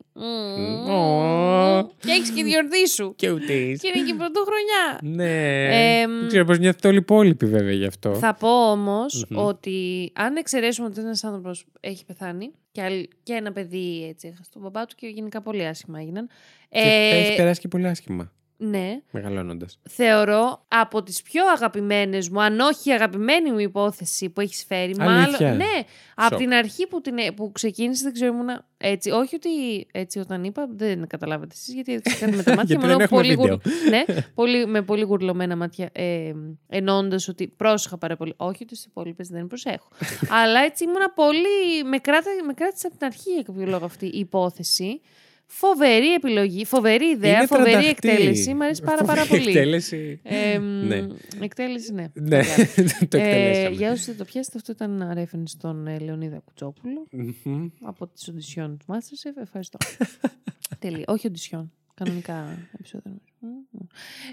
B: Ω.
A: Και έχεις και διορδί σου.
B: Και ούτε.
A: Και είναι και πρωτοχρονιά.
B: Ναι.
A: Εμ,
B: Δεν ξέρω πώς νιώθετε όλοι οι υπόλοιποι βέβαια γι' αυτό.
A: Θα πω όμως
B: Μμμ.
A: ότι αν εξαιρέσουμε ότι ένας άνθρωπος έχει πεθάνει και, άλλ- και ένα παιδί έτσι έχασε τον μπαμπά του και γενικά πολύ άσχημα έγιναν.
B: Και
A: Ε,
B: έχει περάσει και πολύ άσχημα.
A: Ναι,
B: Μεγαλώνοντας.
A: θεωρώ από τις πιο αγαπημένες μου, αν όχι η αγαπημένη μου υπόθεση που έχεις φέρει.
B: Αλήθεια;
A: Μάλλον, ναι, από
B: Σοκ.
A: την αρχή που, την, που ξεκίνησε, δεν ξέρω, ήμουνα έτσι. Όχι ότι έτσι όταν είπα, δεν καταλάβατε εσείς, γιατί έτσι κάνουμε τα μάτια.
B: Γιατί
A: μόνο
B: δεν έχουμε
A: πολύ
B: βίντεο.
A: ναι, πολύ, με πολύ γουρλωμένα μάτια, ε, εννοώντας ότι πρόσεχα πάρα πολύ. Όχι ότι στις υπόλοιπες δεν προσέχω. Αλλά έτσι ήμουνα πολύ, με, κράτα, με κράτησε από την αρχή για κάποιο λόγο αυτή η υπόθεση. Φοβερή επιλογή, φοβερή ιδέα,
B: Είναι
A: φοβερή
B: τρανταχτή.
A: εκτέλεση. Μ' αρέσει πάρα, πάρα
B: Φοβερή
A: πολύ.
B: Εκτέλεση.
A: Ε,
B: Ναι.
A: Εκτέλεση, ναι.
B: Ναι, το
A: Ε,
B: εκτελέσαμε.
A: για όσους δεν το πιάσετε, αυτό ήταν ένα reference στον ε, Λεωνίδα Κουτσόπουλο
B: Μμμ.
A: από τις οντισιόν του Masterchef. Ευχαριστώ. Τέλεια. Όχι οντισιόν. Κανονικά επεισόδια. νομίζω. Μμμ.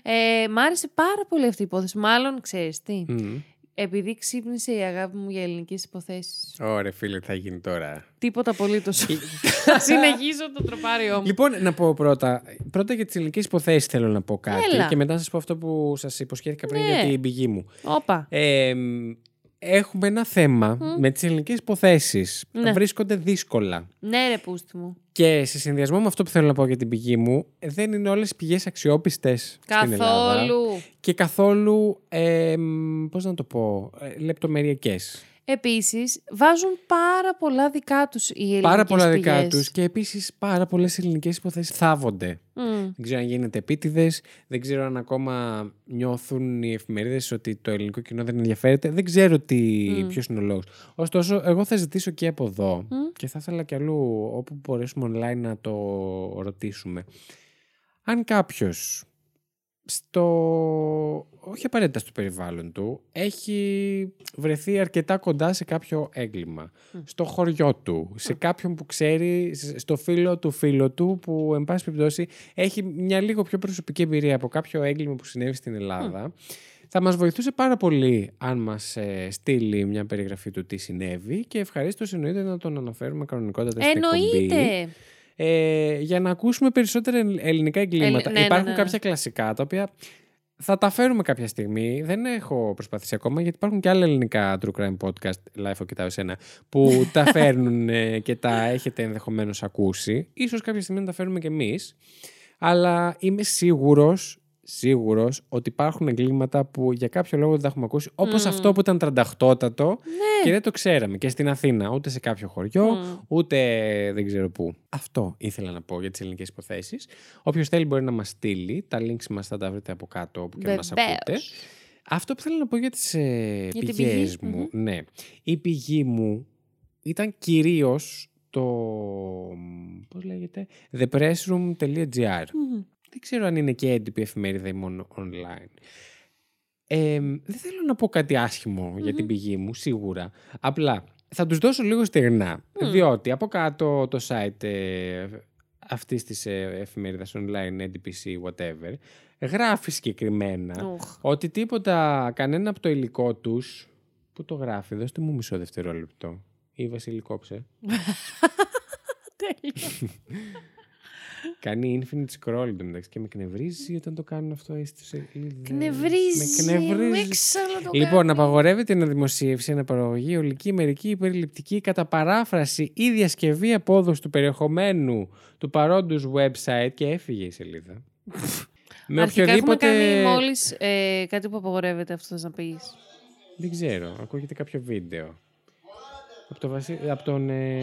A: Ε, μ' άρεσε πάρα πολύ αυτή η υπόθεση. Μάλλον, ξέρεις τι,
B: Μμμ.
A: Επειδή ξύπνησε η αγάπη μου για ελληνικές υποθέσεις.
B: Ωραία, φίλε, τι θα γίνει τώρα;
A: Τίποτα απολύτως. Θα συνεχίσω το τροπάριό μου.
B: Λοιπόν, να πω πρώτα. Πρώτα για τις ελληνικές υποθέσεις θέλω να πω κάτι.
A: Έλα.
B: Και μετά να σας πω αυτό που σας υποσχέθηκα πριν
A: Ναι.
B: για την πηγή μου.
A: Όπα.
B: Ε, μ, έχουμε ένα θέμα με τις ελληνικές υποθέσεις.
A: Ναι.
B: Βρίσκονται δύσκολα.
A: Ναι ρε πούστη μου.
B: Και σε συνδυασμό με αυτό που θέλω να πω για την πηγή μου, δεν είναι όλες οι πηγές αξιόπιστες στην Ελλάδα.
A: Καθόλου.
B: Και καθόλου, ε, μ, πώς να το πω, ε, λεπτομεριακές.
A: Επίσης, βάζουν πάρα πολλά δικά τους οι ελληνικές
B: Πάρα πολλά δικά
A: πηγές.
B: τους και επίσης πάρα πολλές ελληνικές υποθέσεις θάβονται.
A: Μμ.
B: Δεν ξέρω αν γίνεται επίτηδες, δεν ξέρω αν ακόμα νιώθουν οι εφημερίδες ότι το ελληνικό κοινό δεν ενδιαφέρεται. Δεν ξέρω τι,
A: Μμ.
B: ποιος είναι ο λόγος. Ωστόσο, εγώ θα ζητήσω και από εδώ
A: Μμ.
B: και θα ήθελα κι αλλού όπου μπορέσουμε online να το ρωτήσουμε. Αν κάποιος στο. όχι απαραίτητα στο περιβάλλον του, έχει βρεθεί αρκετά κοντά σε κάποιο έγκλημα. Στο χωριό του, σε κάποιον που ξέρει, σ- στο φίλο του φίλο του, που εν πάση περιπτώσει έχει μια λίγο πιο προσωπική εμπειρία από κάποιο έγκλημα που συνέβη στην Ελλάδα. Θα μας βοηθούσε πάρα πολύ αν μας ε, στείλει μια περιγραφή του τι συνέβη και ευχαρίστως εννοείται να τον αναφέρουμε κανονικότατα στην εκπομπή.
A: Εννοείται.
B: Ε, για να ακούσουμε περισσότερα ελλ- ελληνικά εγκλήματα.
A: Ε, ναι, ναι,
B: υπάρχουν
A: ναι.
B: κάποια κλασικά τα οποία θα τα φέρουμε κάποια στιγμή. Δεν έχω προσπαθήσει ακόμα γιατί υπάρχουν και άλλα ελληνικά true crime podcast, live κοιτάω εσένα, που τα φέρνουν ε, και τα έχετε ενδεχομένως ακούσει. Ίσως κάποια στιγμή να τα φέρουμε κι εμείς. Αλλά είμαι σίγουρος σίγουρος ότι υπάρχουν εγκλήματα που για κάποιο λόγο δεν τα έχουμε ακούσει. Όπως
A: Μμμ.
B: αυτό που ήταν 38τατο
A: Ναι.
B: και δεν το ξέραμε. Και στην Αθήνα, ούτε σε κάποιο χωριό,
A: Μμ.
B: ούτε δεν ξέρω πού. Αυτό ήθελα να πω για τις ελληνικές υποθέσεις. Όποιος θέλει μπορεί να μας στείλει. Τα links μας θα τα βρείτε από κάτω όπου και να μας
A: Βεβαίως.
B: ακούτε. Αυτό που θέλω να πω για τις ε,
A: Για την
B: πηγές
A: πηγή,
B: μου, ναι. Η πηγή μου ήταν κυρίως το, πώς λέγεται, thepressroom.gr.
A: Μμμ.
B: Δεν ξέρω αν είναι και έντυπη εφημερίδα ή μόνο online. Ε, δεν θέλω να πω κάτι άσχημο για την πηγή μου, σίγουρα. Απλά θα τους δώσω λίγο στεγνά.
A: Μμ.
B: Διότι από κάτω το site ε, αυτής της ε, εφημερίδας online, NDPC, whatever, γράφει συγκεκριμένα
A: Ουχ.
B: ότι τίποτα, κανένα από το υλικό τους... Πού το γράφει, δώστε μου μισό δευτερόλεπτο. Ή Βασίλη κόψε.
A: Τέλεια.
B: Κάνει infinite scroll εντωμεταξύ και με κνευρίζει όταν το κάνουν αυτό στις σελίδες.
A: Κνευρίζει.
B: Με κνευρίζει.
A: Έξω όλο το
B: Λοιπόν,
A: κάνει.
B: απαγορεύεται η αναδημοσίευση, αναπαραγωγή, ολική, μερική, υπερληπτική, κατά παράφραση ή διασκευή απόδοσης του περιεχομένου του παρόντος website και έφυγε η σελίδα. με
A: Αρχικά
B: οποιοδήποτε...
A: έχουμε κάνει μόλις ε, κάτι που απαγορεύεται αυτό θες να πεις.
B: Δεν ξέρω, ακούγεται κάποιο βίντεο. Από, το Βασί... από τον ε...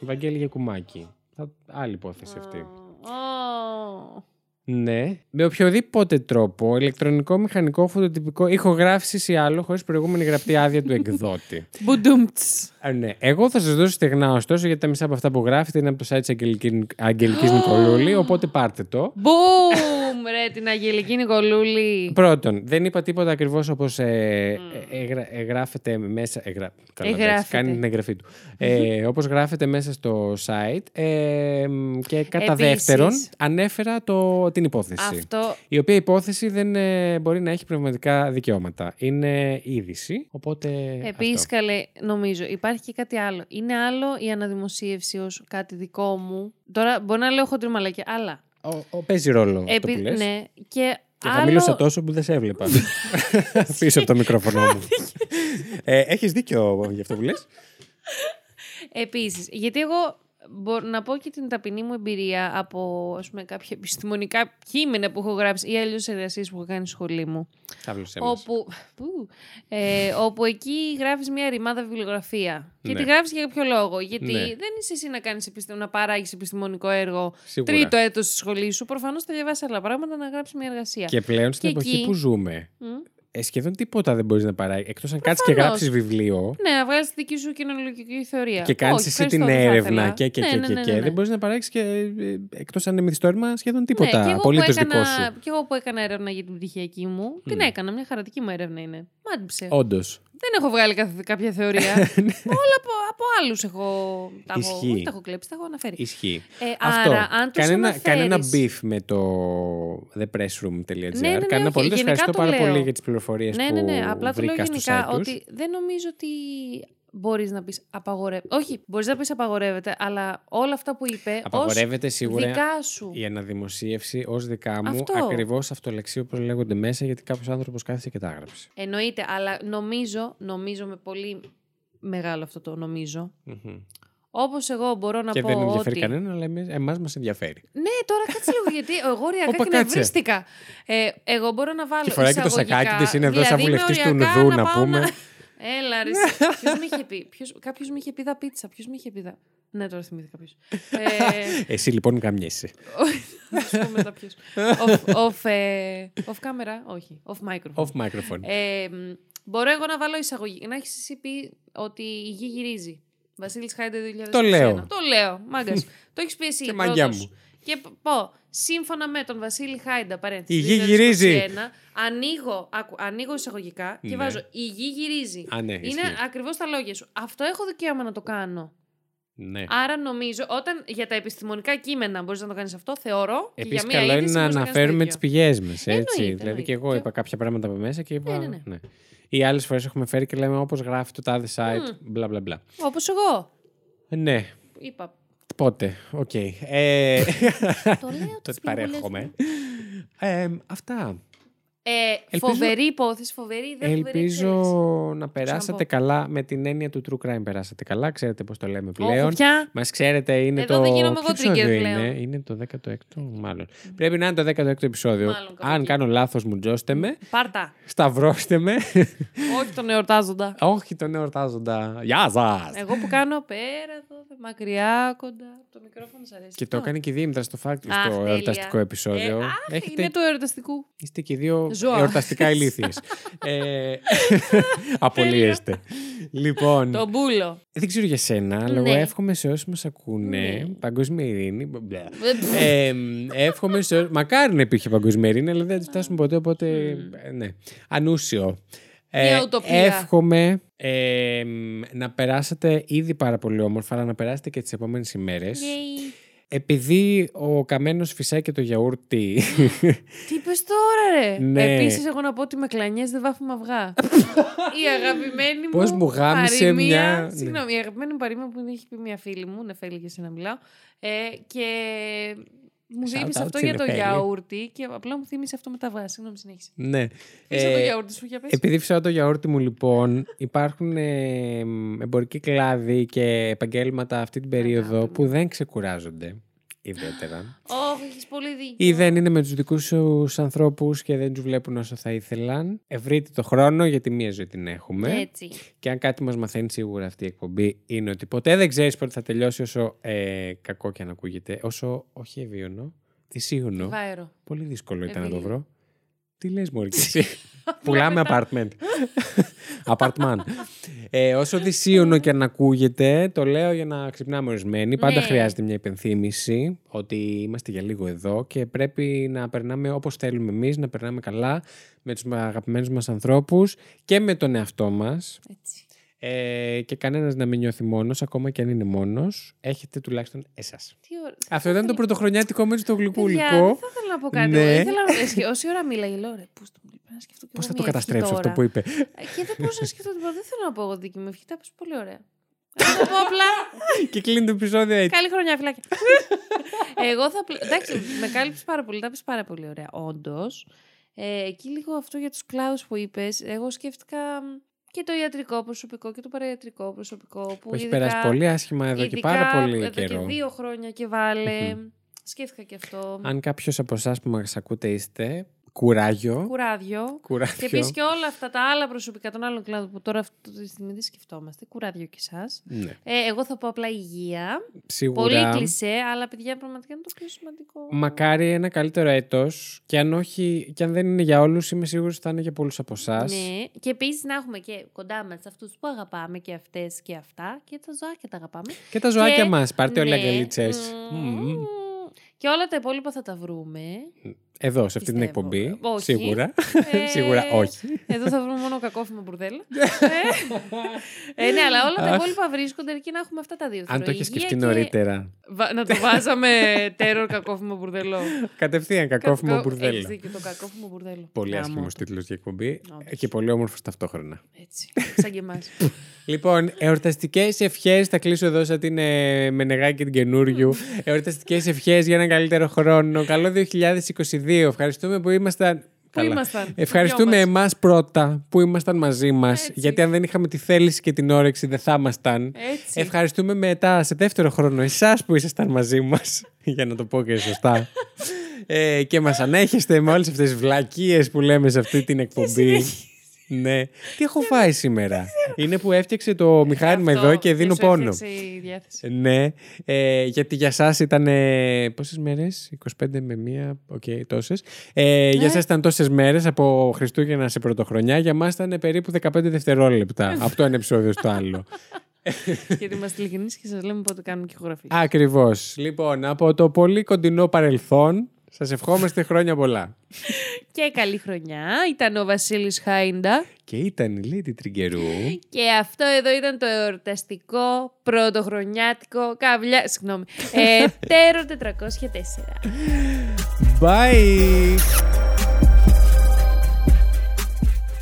B: Βαγγέλη Γιακουμάκη. Θα- Άλλη υπόθεση αυτή.
A: Ω.
B: Ναι. Με οποιοδήποτε τρόπο, ηλεκτρονικό, μηχανικό, φωτοτυπικό, ηχογράφησης ή άλλο, χωρίς προηγούμενη γραπτή άδεια του εκδότη.
A: Μπουντούμτς.
B: Α, ναι. Εγώ θα σας δώσω στεγνά ωστόσο, γιατί τα μισά από αυτά που γράφετε είναι από το site της Αγγελικής Αγγελικής Νικολούλη, οπότε πάρτε το.
A: Μπουμ, ρε, την Αγγελική Νικολούλη.
B: Πρώτον, δεν είπα τίποτα ακριβώς όπως ε, ε, εγγρα- εγγράφεται μέσα. Εγγρα... Καλά, εντάξει,
A: Εγγράφεται.
B: κάνει την εγγραφή του. Ε, όπως γράφεται μέσα στο site. Ε, μ, και κατά
A: Επίσης.
B: δεύτερον, ανέφερα το, την υπόθεση.
A: Αυτό
B: Η οποία υπόθεση δεν ε, μπορεί να έχει πνευματικά δικαιώματα. Είναι είδηση. Οπότε.
A: Επίσης,
B: αυτό.
A: καλέ, νομίζω υπάρχει και κάτι άλλο. Είναι άλλο η αναδημοσίευση ως κάτι δικό μου. Τώρα μπορεί να λέω χοντρή μαλακιά, αλλά.
B: Ο, ο, παίζει ρόλο αυτό
A: επί-
B: που λες.
A: ναι, και,
B: Και
A: άλλο...
B: θα μίλωσα τόσο που δεν σε έβλεπα. Πίσω από το μικρόφωνο μου. ε, έχεις δίκιο για αυτό που λες.
A: Επίσης, γιατί εγώ μπορώ να πω και την ταπεινή μου εμπειρία από ας πούμε, κάποια επιστημονικά κείμενα που έχω γράψει ή αλλιώ εργασίες που έχω κάνει στη σχολή μου.
B: Θαύλωσέ μας.
A: Όπου, που, ε, όπου εκεί γράφεις μια ρημάδα βιβλιογραφία. Και
B: Ναι.
A: τη γράφεις για κάποιο λόγο. Γιατί
B: Ναι.
A: δεν είσαι εσύ να, κάνεις, επιστε- να παράγεις επιστημονικό έργο
B: Σίγουρα.
A: τρίτο έτος στη σχολή σου. Προφανώς θα διαβάσεις άλλα πράγματα να γράψεις μια εργασία.
B: Και πλέον στην
A: Και
B: εποχή
A: εκεί-
B: που ζούμε,
A: Μμ.
B: Ε, σχεδόν τίποτα δεν μπορείς να παράγεις. Εκτός αν κάτσεις και
A: Προφανώς.
B: γράψεις βιβλίο
A: Ναι, να βγάλεις τη δική σου κοινωνική θεωρία.
B: και κάνεις
A: Όχι,
B: εσύ
A: ευχαριστώ,
B: την
A: δεν θα
B: έρευνα
A: ήθελα.
B: και, και,
A: Ναι,
B: και,
A: ναι,
B: και,
A: ναι,
B: και
A: ναι, ναι.
B: δεν μπορείς να παράγεις και ε, εκτός αν είναι μυθιστόρημα σχεδόν τίποτα.
A: Ναι, και εγώ
B: Απολύτως
A: που έκανα,
B: δικό σου.
A: Και εγώ που έκανα έρευνα για την πτυχιακή μου, την έκανα. Μια χαρατική μου έρευνα είναι. Μάντυψε.
B: Όντως.
A: Δεν έχω βγάλει καθ- κάποια θεωρία. Όλα από, από άλλους έχω. Τα έχω,
B: Ισχύει.
A: όχι τα έχω κλέψει, τα έχω αναφέρει.
B: Ισχύει.
A: Ε,
B: Αυτό.
A: άρα, αν τους
B: κανένα,
A: αναφέρεις-
B: κανένα beef με το thepressroom.gr.
A: Ναι, ναι, ναι,
B: Κανένα
A: όχι,
B: πολύ.
A: γενικά
B: Ευχαριστώ
A: το
B: πάρα
A: λέω.
B: πολύ για τις πληροφορίες
A: Ναι,
B: που
A: ναι, ναι. Απλά το λέω
B: βρήκα στο
A: γενικά
B: site τους.
A: ότι δεν νομίζω ότι μπορείς να πεις απαγορεύεται. Όχι, μπορείς να πεις απαγορεύεται, αλλά όλα αυτά που είπε.
B: Απαγορεύεται
A: ως
B: σίγουρα
A: Δικά σου.
B: η αναδημοσίευση ως δικά μου
A: Αυτό.
B: ακριβώς αυτολεξίου που λέγονται μέσα γιατί κάποιος άνθρωπος κάθισε και τα έγραψε.
A: Εννοείται, αλλά νομίζω, νομίζω με πολύ μεγάλο αυτό το νομίζω.
B: Μμμ.
A: Όπως εγώ μπορώ να
B: Και
A: πω
B: δεν ενδιαφέρει
A: ότι...
B: κανένα, αλλά εμάς μας ενδιαφέρει.
A: Ναι, τώρα κάτσε λίγο, γιατί εγώ οριακά
B: Όπα, κάτσε.
A: κνευρίστηκα. Ε, εγώ μπορώ να βάλω
B: Και φοράει και το
A: εισαγωγικά,
B: σακάκι της, είναι εδώ σαν
A: δηλαδή είμαι
B: βουλευτής του
A: οριακά
B: Νουδού, να
A: πάω
B: πούμε.
A: Έλα ρε, ποιος με είχε πει, ποιος, κάποιος με είχε πει δα πίτσα, ποιος με είχε πει δα... Ναι, τώρα θυμήθηκα ποιος. Ε,
B: Εσύ λοιπόν καμιέσαι.
A: θα σου πω μετά ποιος. Off, off, ε, off camera, όχι, off microphone.
B: Off microphone.
A: Ε, μ, μπορώ εγώ να βάλω εισαγωγή, να έχεις εσύ πει ότι η γη γυρίζει. Βασίλης Χάιντε 2021.
B: Το λέω.
A: Το λέω, μάγκας. το έχεις πει εσύ
B: Και μαγιά
A: πρώτος.
B: μου.
A: Και π- πω, σύμφωνα με τον Βασίλη Χάιντα, παρένθεση.
B: Η γη
A: 2021,
B: γυρίζει.
A: Ανοίγω, άκου, ανοίγω εισαγωγικά και
B: Ναι.
A: βάζω Η γη γυρίζει.
B: Α, ναι,
A: Είναι
B: ισχύει.
A: ακριβώς τα λόγια σου. Αυτό έχω δικαίωμα να το κάνω.
B: Ναι.
A: Άρα νομίζω, όταν για τα επιστημονικά κείμενα μπορείς να το κάνεις αυτό, θεωρώ. και
B: Επίσης,
A: για μία
B: καλό είναι
A: είδηση
B: να
A: μπορείς κάνεις το
B: αναφέρουμε
A: ίδιο.
B: τις πηγές μας. Έτσι.
A: Εννοείται,
B: δηλαδή,
A: εννοείται.
B: και εγώ
A: Και-
B: είπα κάποια πράγματα από μέσα και είπα.
A: Ναι, ναι, ναι.
B: Ή άλλες φορές έχουμε φέρει και λέμε όπως γράφει το τάδε site. Μπλα μπλα μπλα.
A: Όπως εγώ.
B: Ε, Ναι.
A: Είπα.
B: Πότε. Οκ. Ε,
A: Το λέω
B: Τότε
A: τις πηγούλες
B: παρέχουμε. Ε, αυτά.
A: Ε,
B: Ελπίζω-
A: Φοβερή υπόθεση, φοβερή. Δεν
B: Ελπίζω
A: φοβερή,
B: να περάσατε
A: πω.
B: καλά με την έννοια του true crime. Περάσατε καλά, ξέρετε πώς το λέμε
A: ξέρεις.
B: πλέον.
A: Όχι πια.
B: Μας ξέρετε, είναι
A: Εδώ
B: το.
A: δεν γίνομαι
B: πιο
A: εγώ trigger
B: επεισόδιο
A: πλέον.
B: είναι, είναι το 16ο, μάλλον. Πρέπει να είναι το 16ο επεισόδιο.
A: Μάλλον, κάπου
B: Αν
A: εκεί.
B: κάνω λάθος, μουτζώστε με.
A: Πάρτα.
B: Σταυρώστε με.
A: Όχι τον εορτάζοντα.
B: Όχι τον εορτάζοντα. Γεια σας!
A: Εγώ που κάνω πέρα εδώ, μακριά, κοντά. Το μικρόφωνο σας αρέσει.
B: Και το έκανε και η Δήμητρα στο φάκτ
A: Αχ,
B: στο
A: τέλεια.
B: εορταστικό επεισόδιο.
A: Ε, αχ,
B: Έχετε...
A: Είναι του εορταστικού.
B: Είστε και οι δύο
A: Ζώα.
B: Εορταστικά ηλίθιες. ε... Απολύεστε. λοιπόν,
A: Το μπούλο.
B: δεν ξέρω για σένα, αλλά εγώ
A: Ναι.
B: εύχομαι σε όσους μας ακούνε
A: Ναι.
B: παγκόσμια ειρήνη. μπλε. ε, εύχομαι σε όσους... Μακάρι να υπήρχε παγκόσμια ειρήνη, αλλά δεν θα φτάσουμε ποτέ, οπότε ε, ναι. Ανούσιο.
A: Μια ουτοπία.
B: εύχομαι ε, να περάσετε ήδη πάρα πολύ όμορφα, αλλά να περάσετε και τις επόμενες ημέρες.
A: Yay.
B: Επειδή ο καμένος φυσάει και το γιαούρτι
A: Τι είπε τώρα, ρε;
B: Ναι.
A: Επίσης, εγώ να πω ότι με κλανιές δεν βάφουμε αυγά. η αγαπημένη μου.
B: Πώς μου γάμισε
A: παροιμία-
B: μια- ναι.
A: Συγγνώμη, η αγαπημένη μου παροιμία που έχει πει μια φίλη μου, Νεφέλη για να μιλάω. Ε, και μου
B: Shout
A: είπε
B: out
A: αυτό
B: στη
A: για το
B: Νεφέλη.
A: γιαούρτι και απλά μου θύμισε αυτό με τα αυγά. Συγγνώμη, συνέχισε.
B: ναι.
A: Πίσω
B: Ε,
A: το γιαούρτι σου για πες.
B: Επειδή φυσάω το γιαούρτι μου, λοιπόν, υπάρχουν ε, εμπορικοί κλάδοι και επαγγέλματα αυτή την περίοδο
A: Αγάπη μου.
B: που δεν ξεκουράζονται ιδιαίτερα.
A: Όχι, έχεις πολύ δίκιο.
B: Ή δεν είναι με τους δικούς σου ανθρώπους και δεν τους βλέπουν όσο θα ήθελαν. Ευρείτε το χρόνο γιατί μία ζωή την έχουμε.
A: Έτσι.
B: Και αν κάτι μας μαθαίνει σίγουρα αυτή η εκπομπή είναι ότι ποτέ δεν ξέρεις πότε θα τελειώσει όσο ε, κακό και αν ακούγεται. Όσο όχι ευίωνο, δυσίωνο.
A: Βάερο.
B: Πολύ δύσκολο ήταν να το
A: Ευήλιο.
B: βρω. Τι λες μωρή και εσύ; Πουλάμε apartment. Apartment. Ε, όσο δυσίωνο και αν ακούγεται, το λέω για να ξυπνάμε ορισμένοι. Πάντα
A: Ναι.
B: χρειάζεται μια υπενθύμηση ότι είμαστε για λίγο εδώ και πρέπει να περνάμε όπως θέλουμε εμείς, να περνάμε καλά με τους αγαπημένους μας ανθρώπους και με τον εαυτό μας.
A: Έτσι.
B: Ε, και κανένας να μην νιώθει μόνος, ακόμα και αν είναι μόνος. Έχετε τουλάχιστον εσάς.
A: Τι ωραία.
B: Αυτό ήταν το πρωτοχρονιάτικο με στο
A: Παιδιά,
B: γλυκούλικο.
A: δεν θα ήθελα να πω κάτι.
B: Ναι.
A: Ήθελα, ε, όση ώρα μίλαγε, λέω ρε, πού στο μου να σκεφτώ και
B: Πώς
A: εγώ
B: θα το
A: μια ευχή
B: καταστρέψω αυτό
A: τώρα.
B: που είπε.
A: Ε, Και δεν μπορούσα να σκεφτώ τίποτα. Δεν θέλω να πω εγώ δική μου ευχή. Τα πες πολύ ωραία. Θα το πω απλά.
B: και κλείνει το επεισόδιο έτσι.
A: Καλή χρονιά, φυλάκια. Εγώ θα. πλε- Εντάξει, με κάλυψες πάρα πολύ. Τα πες πάρα πολύ ωραία. Όντως. Ε, εκεί λίγο αυτό για τους κλάδους που είπες, εγώ σκέφτηκα μ, και το ιατρικό προσωπικό και το παραϊατρικό προσωπικό. Που,
B: Που έχει
A: ειδικά-
B: περάσει πολύ άσχημα εδώ και
A: ειδικά
B: πάρα πολύ
A: εδώ
B: καιρό.
A: και δύο χρόνια και βάλε. Σκέφτηκα και αυτό.
B: Αν κάποιος από εσάς που μας ακούτε είστε, κουράγιο.
A: Κουράδιο.
B: Κουράγιο.
A: Και επίσης και όλα αυτά τα άλλα προσωπικά των άλλων κλάδων που τώρα αυτή τη στιγμή δεν σκεφτόμαστε. Κουράδιο και εσάς.
B: Ναι.
A: Ε, εγώ θα πω απλά υγεία.
B: Σίγουρα.
A: Πολύ κλεισέ, αλλά παιδιά πραγματικά είναι το πιο σημαντικό.
B: Μακάρι ένα καλύτερο έτος και αν, όχι, και αν δεν είναι για όλους είμαι σίγουρος ότι θα είναι για πολλούς από εσάς.
A: Ναι, και επίσης να έχουμε και κοντά μας αυτούς που αγαπάμε και αυτές και αυτά. Και τα ζωάκια τα αγαπάμε.
B: Και τα ζωάκια
A: Και-
B: μας, πάρτε όλα
A: Ναι,
B: αγκαλίτσες.
A: μμμ.
B: Μμμ.
A: Και όλα τα υπόλοιπα θα τα βρούμε.
B: Εδώ, σε αυτή την
A: Πιστεύω.
B: εκπομπή.
A: Όχι.
B: Σίγουρα.
A: Ε,
B: Σίγουρα όχι.
A: Εδώ θα βρούμε μόνο κακόφημα μπουρδέλα. ε, ναι, αλλά όλα τα
B: Αχ.
A: υπόλοιπα βρίσκονται εκεί να έχουμε αυτά τα δύο.
B: Αν
A: Θέλω
B: το είχε
A: υγεία
B: σκεφτεί
A: και-
B: νωρίτερα.
A: Βα- Να το βάζαμε τέρορ κακόφημα μπουρδέλο.
B: Κατευθείαν κακόφημο
A: Κακό-
B: μπουρδέλο.
A: Έχεις δίκιο, το κακόφημο μπουρδέλο.
B: Πολύ
A: Γάμο
B: άσχημος
A: το.
B: τίτλος για εκπομπή
A: Όντως.
B: και πολύ όμορφος ταυτόχρονα.
A: Έτσι, σαν και εμάς.
B: Λοιπόν, εορταστικές ευχές. Θα κλείσω εδώ σαν την ε, Μενεγάκη την καινούριου. εορταστικές ευχές για έναν καλύτερο χρόνο. Καλό 2022. Ευχαριστούμε που ήμασταν.
A: Πού ήμασταν,
B: Ευχαριστούμε
A: δυο
B: εμάς πρώτα που ήμασταν μαζί μας.
A: Έτσι.
B: Γιατί αν δεν είχαμε τη θέληση και την όρεξη, δεν θα ήμασταν.
A: Έτσι.
B: Ευχαριστούμε μετά, σε δεύτερο χρόνο, εσάς που ήσασταν μαζί μας. για να το πω και σωστά. ε, και μας ανέχεστε με όλες αυτές τις βλακίες που λέμε σε αυτή την εκπομπή. Ναι. Τι έχω φάει σήμερα; Είναι που έφτιαξε το μηχάνημα
A: Αυτό
B: εδώ και δίνω
A: σου
B: πόνο.
A: έφτιαξε η διάθεση.
B: Ναι, ε, γιατί για σας ήταν ε, πόσες μέρες, 25 με μία, οκ, τόσες. Ε, Για
A: Ναι.
B: σας ήταν τόσες μέρες από Χριστούγεννα σε Πρωτοχρονιά, για μας ήταν περίπου 15 δευτερόλεπτα από το ένα επεισόδιο στο άλλο.
A: Γιατί είμαστε ειλικρινείς και σας λέμε πότε κάνουμε και ηχογραφή.
B: Ακριβώς. Λοιπόν, από το πολύ κοντινό παρελθόν, σας ευχόμαστε χρόνια πολλά.
A: Και καλή χρονιά. Ήταν ο Βασίλης Χάιντα.
B: Και ήταν η Lady Τριγκερού.
A: Και αυτό εδώ ήταν το εορταστικό πρωτοχρονιάτικο καβλιά. Συγγνώμη. Ε, τέρο 404.
B: Bye!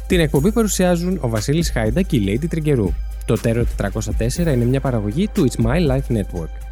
B: Την εκπομπή παρουσιάζουν ο Βασίλης Χάιντα και η Lady Τριγκερού. Το Terror 404 είναι μια παραγωγή του It's My Life Network.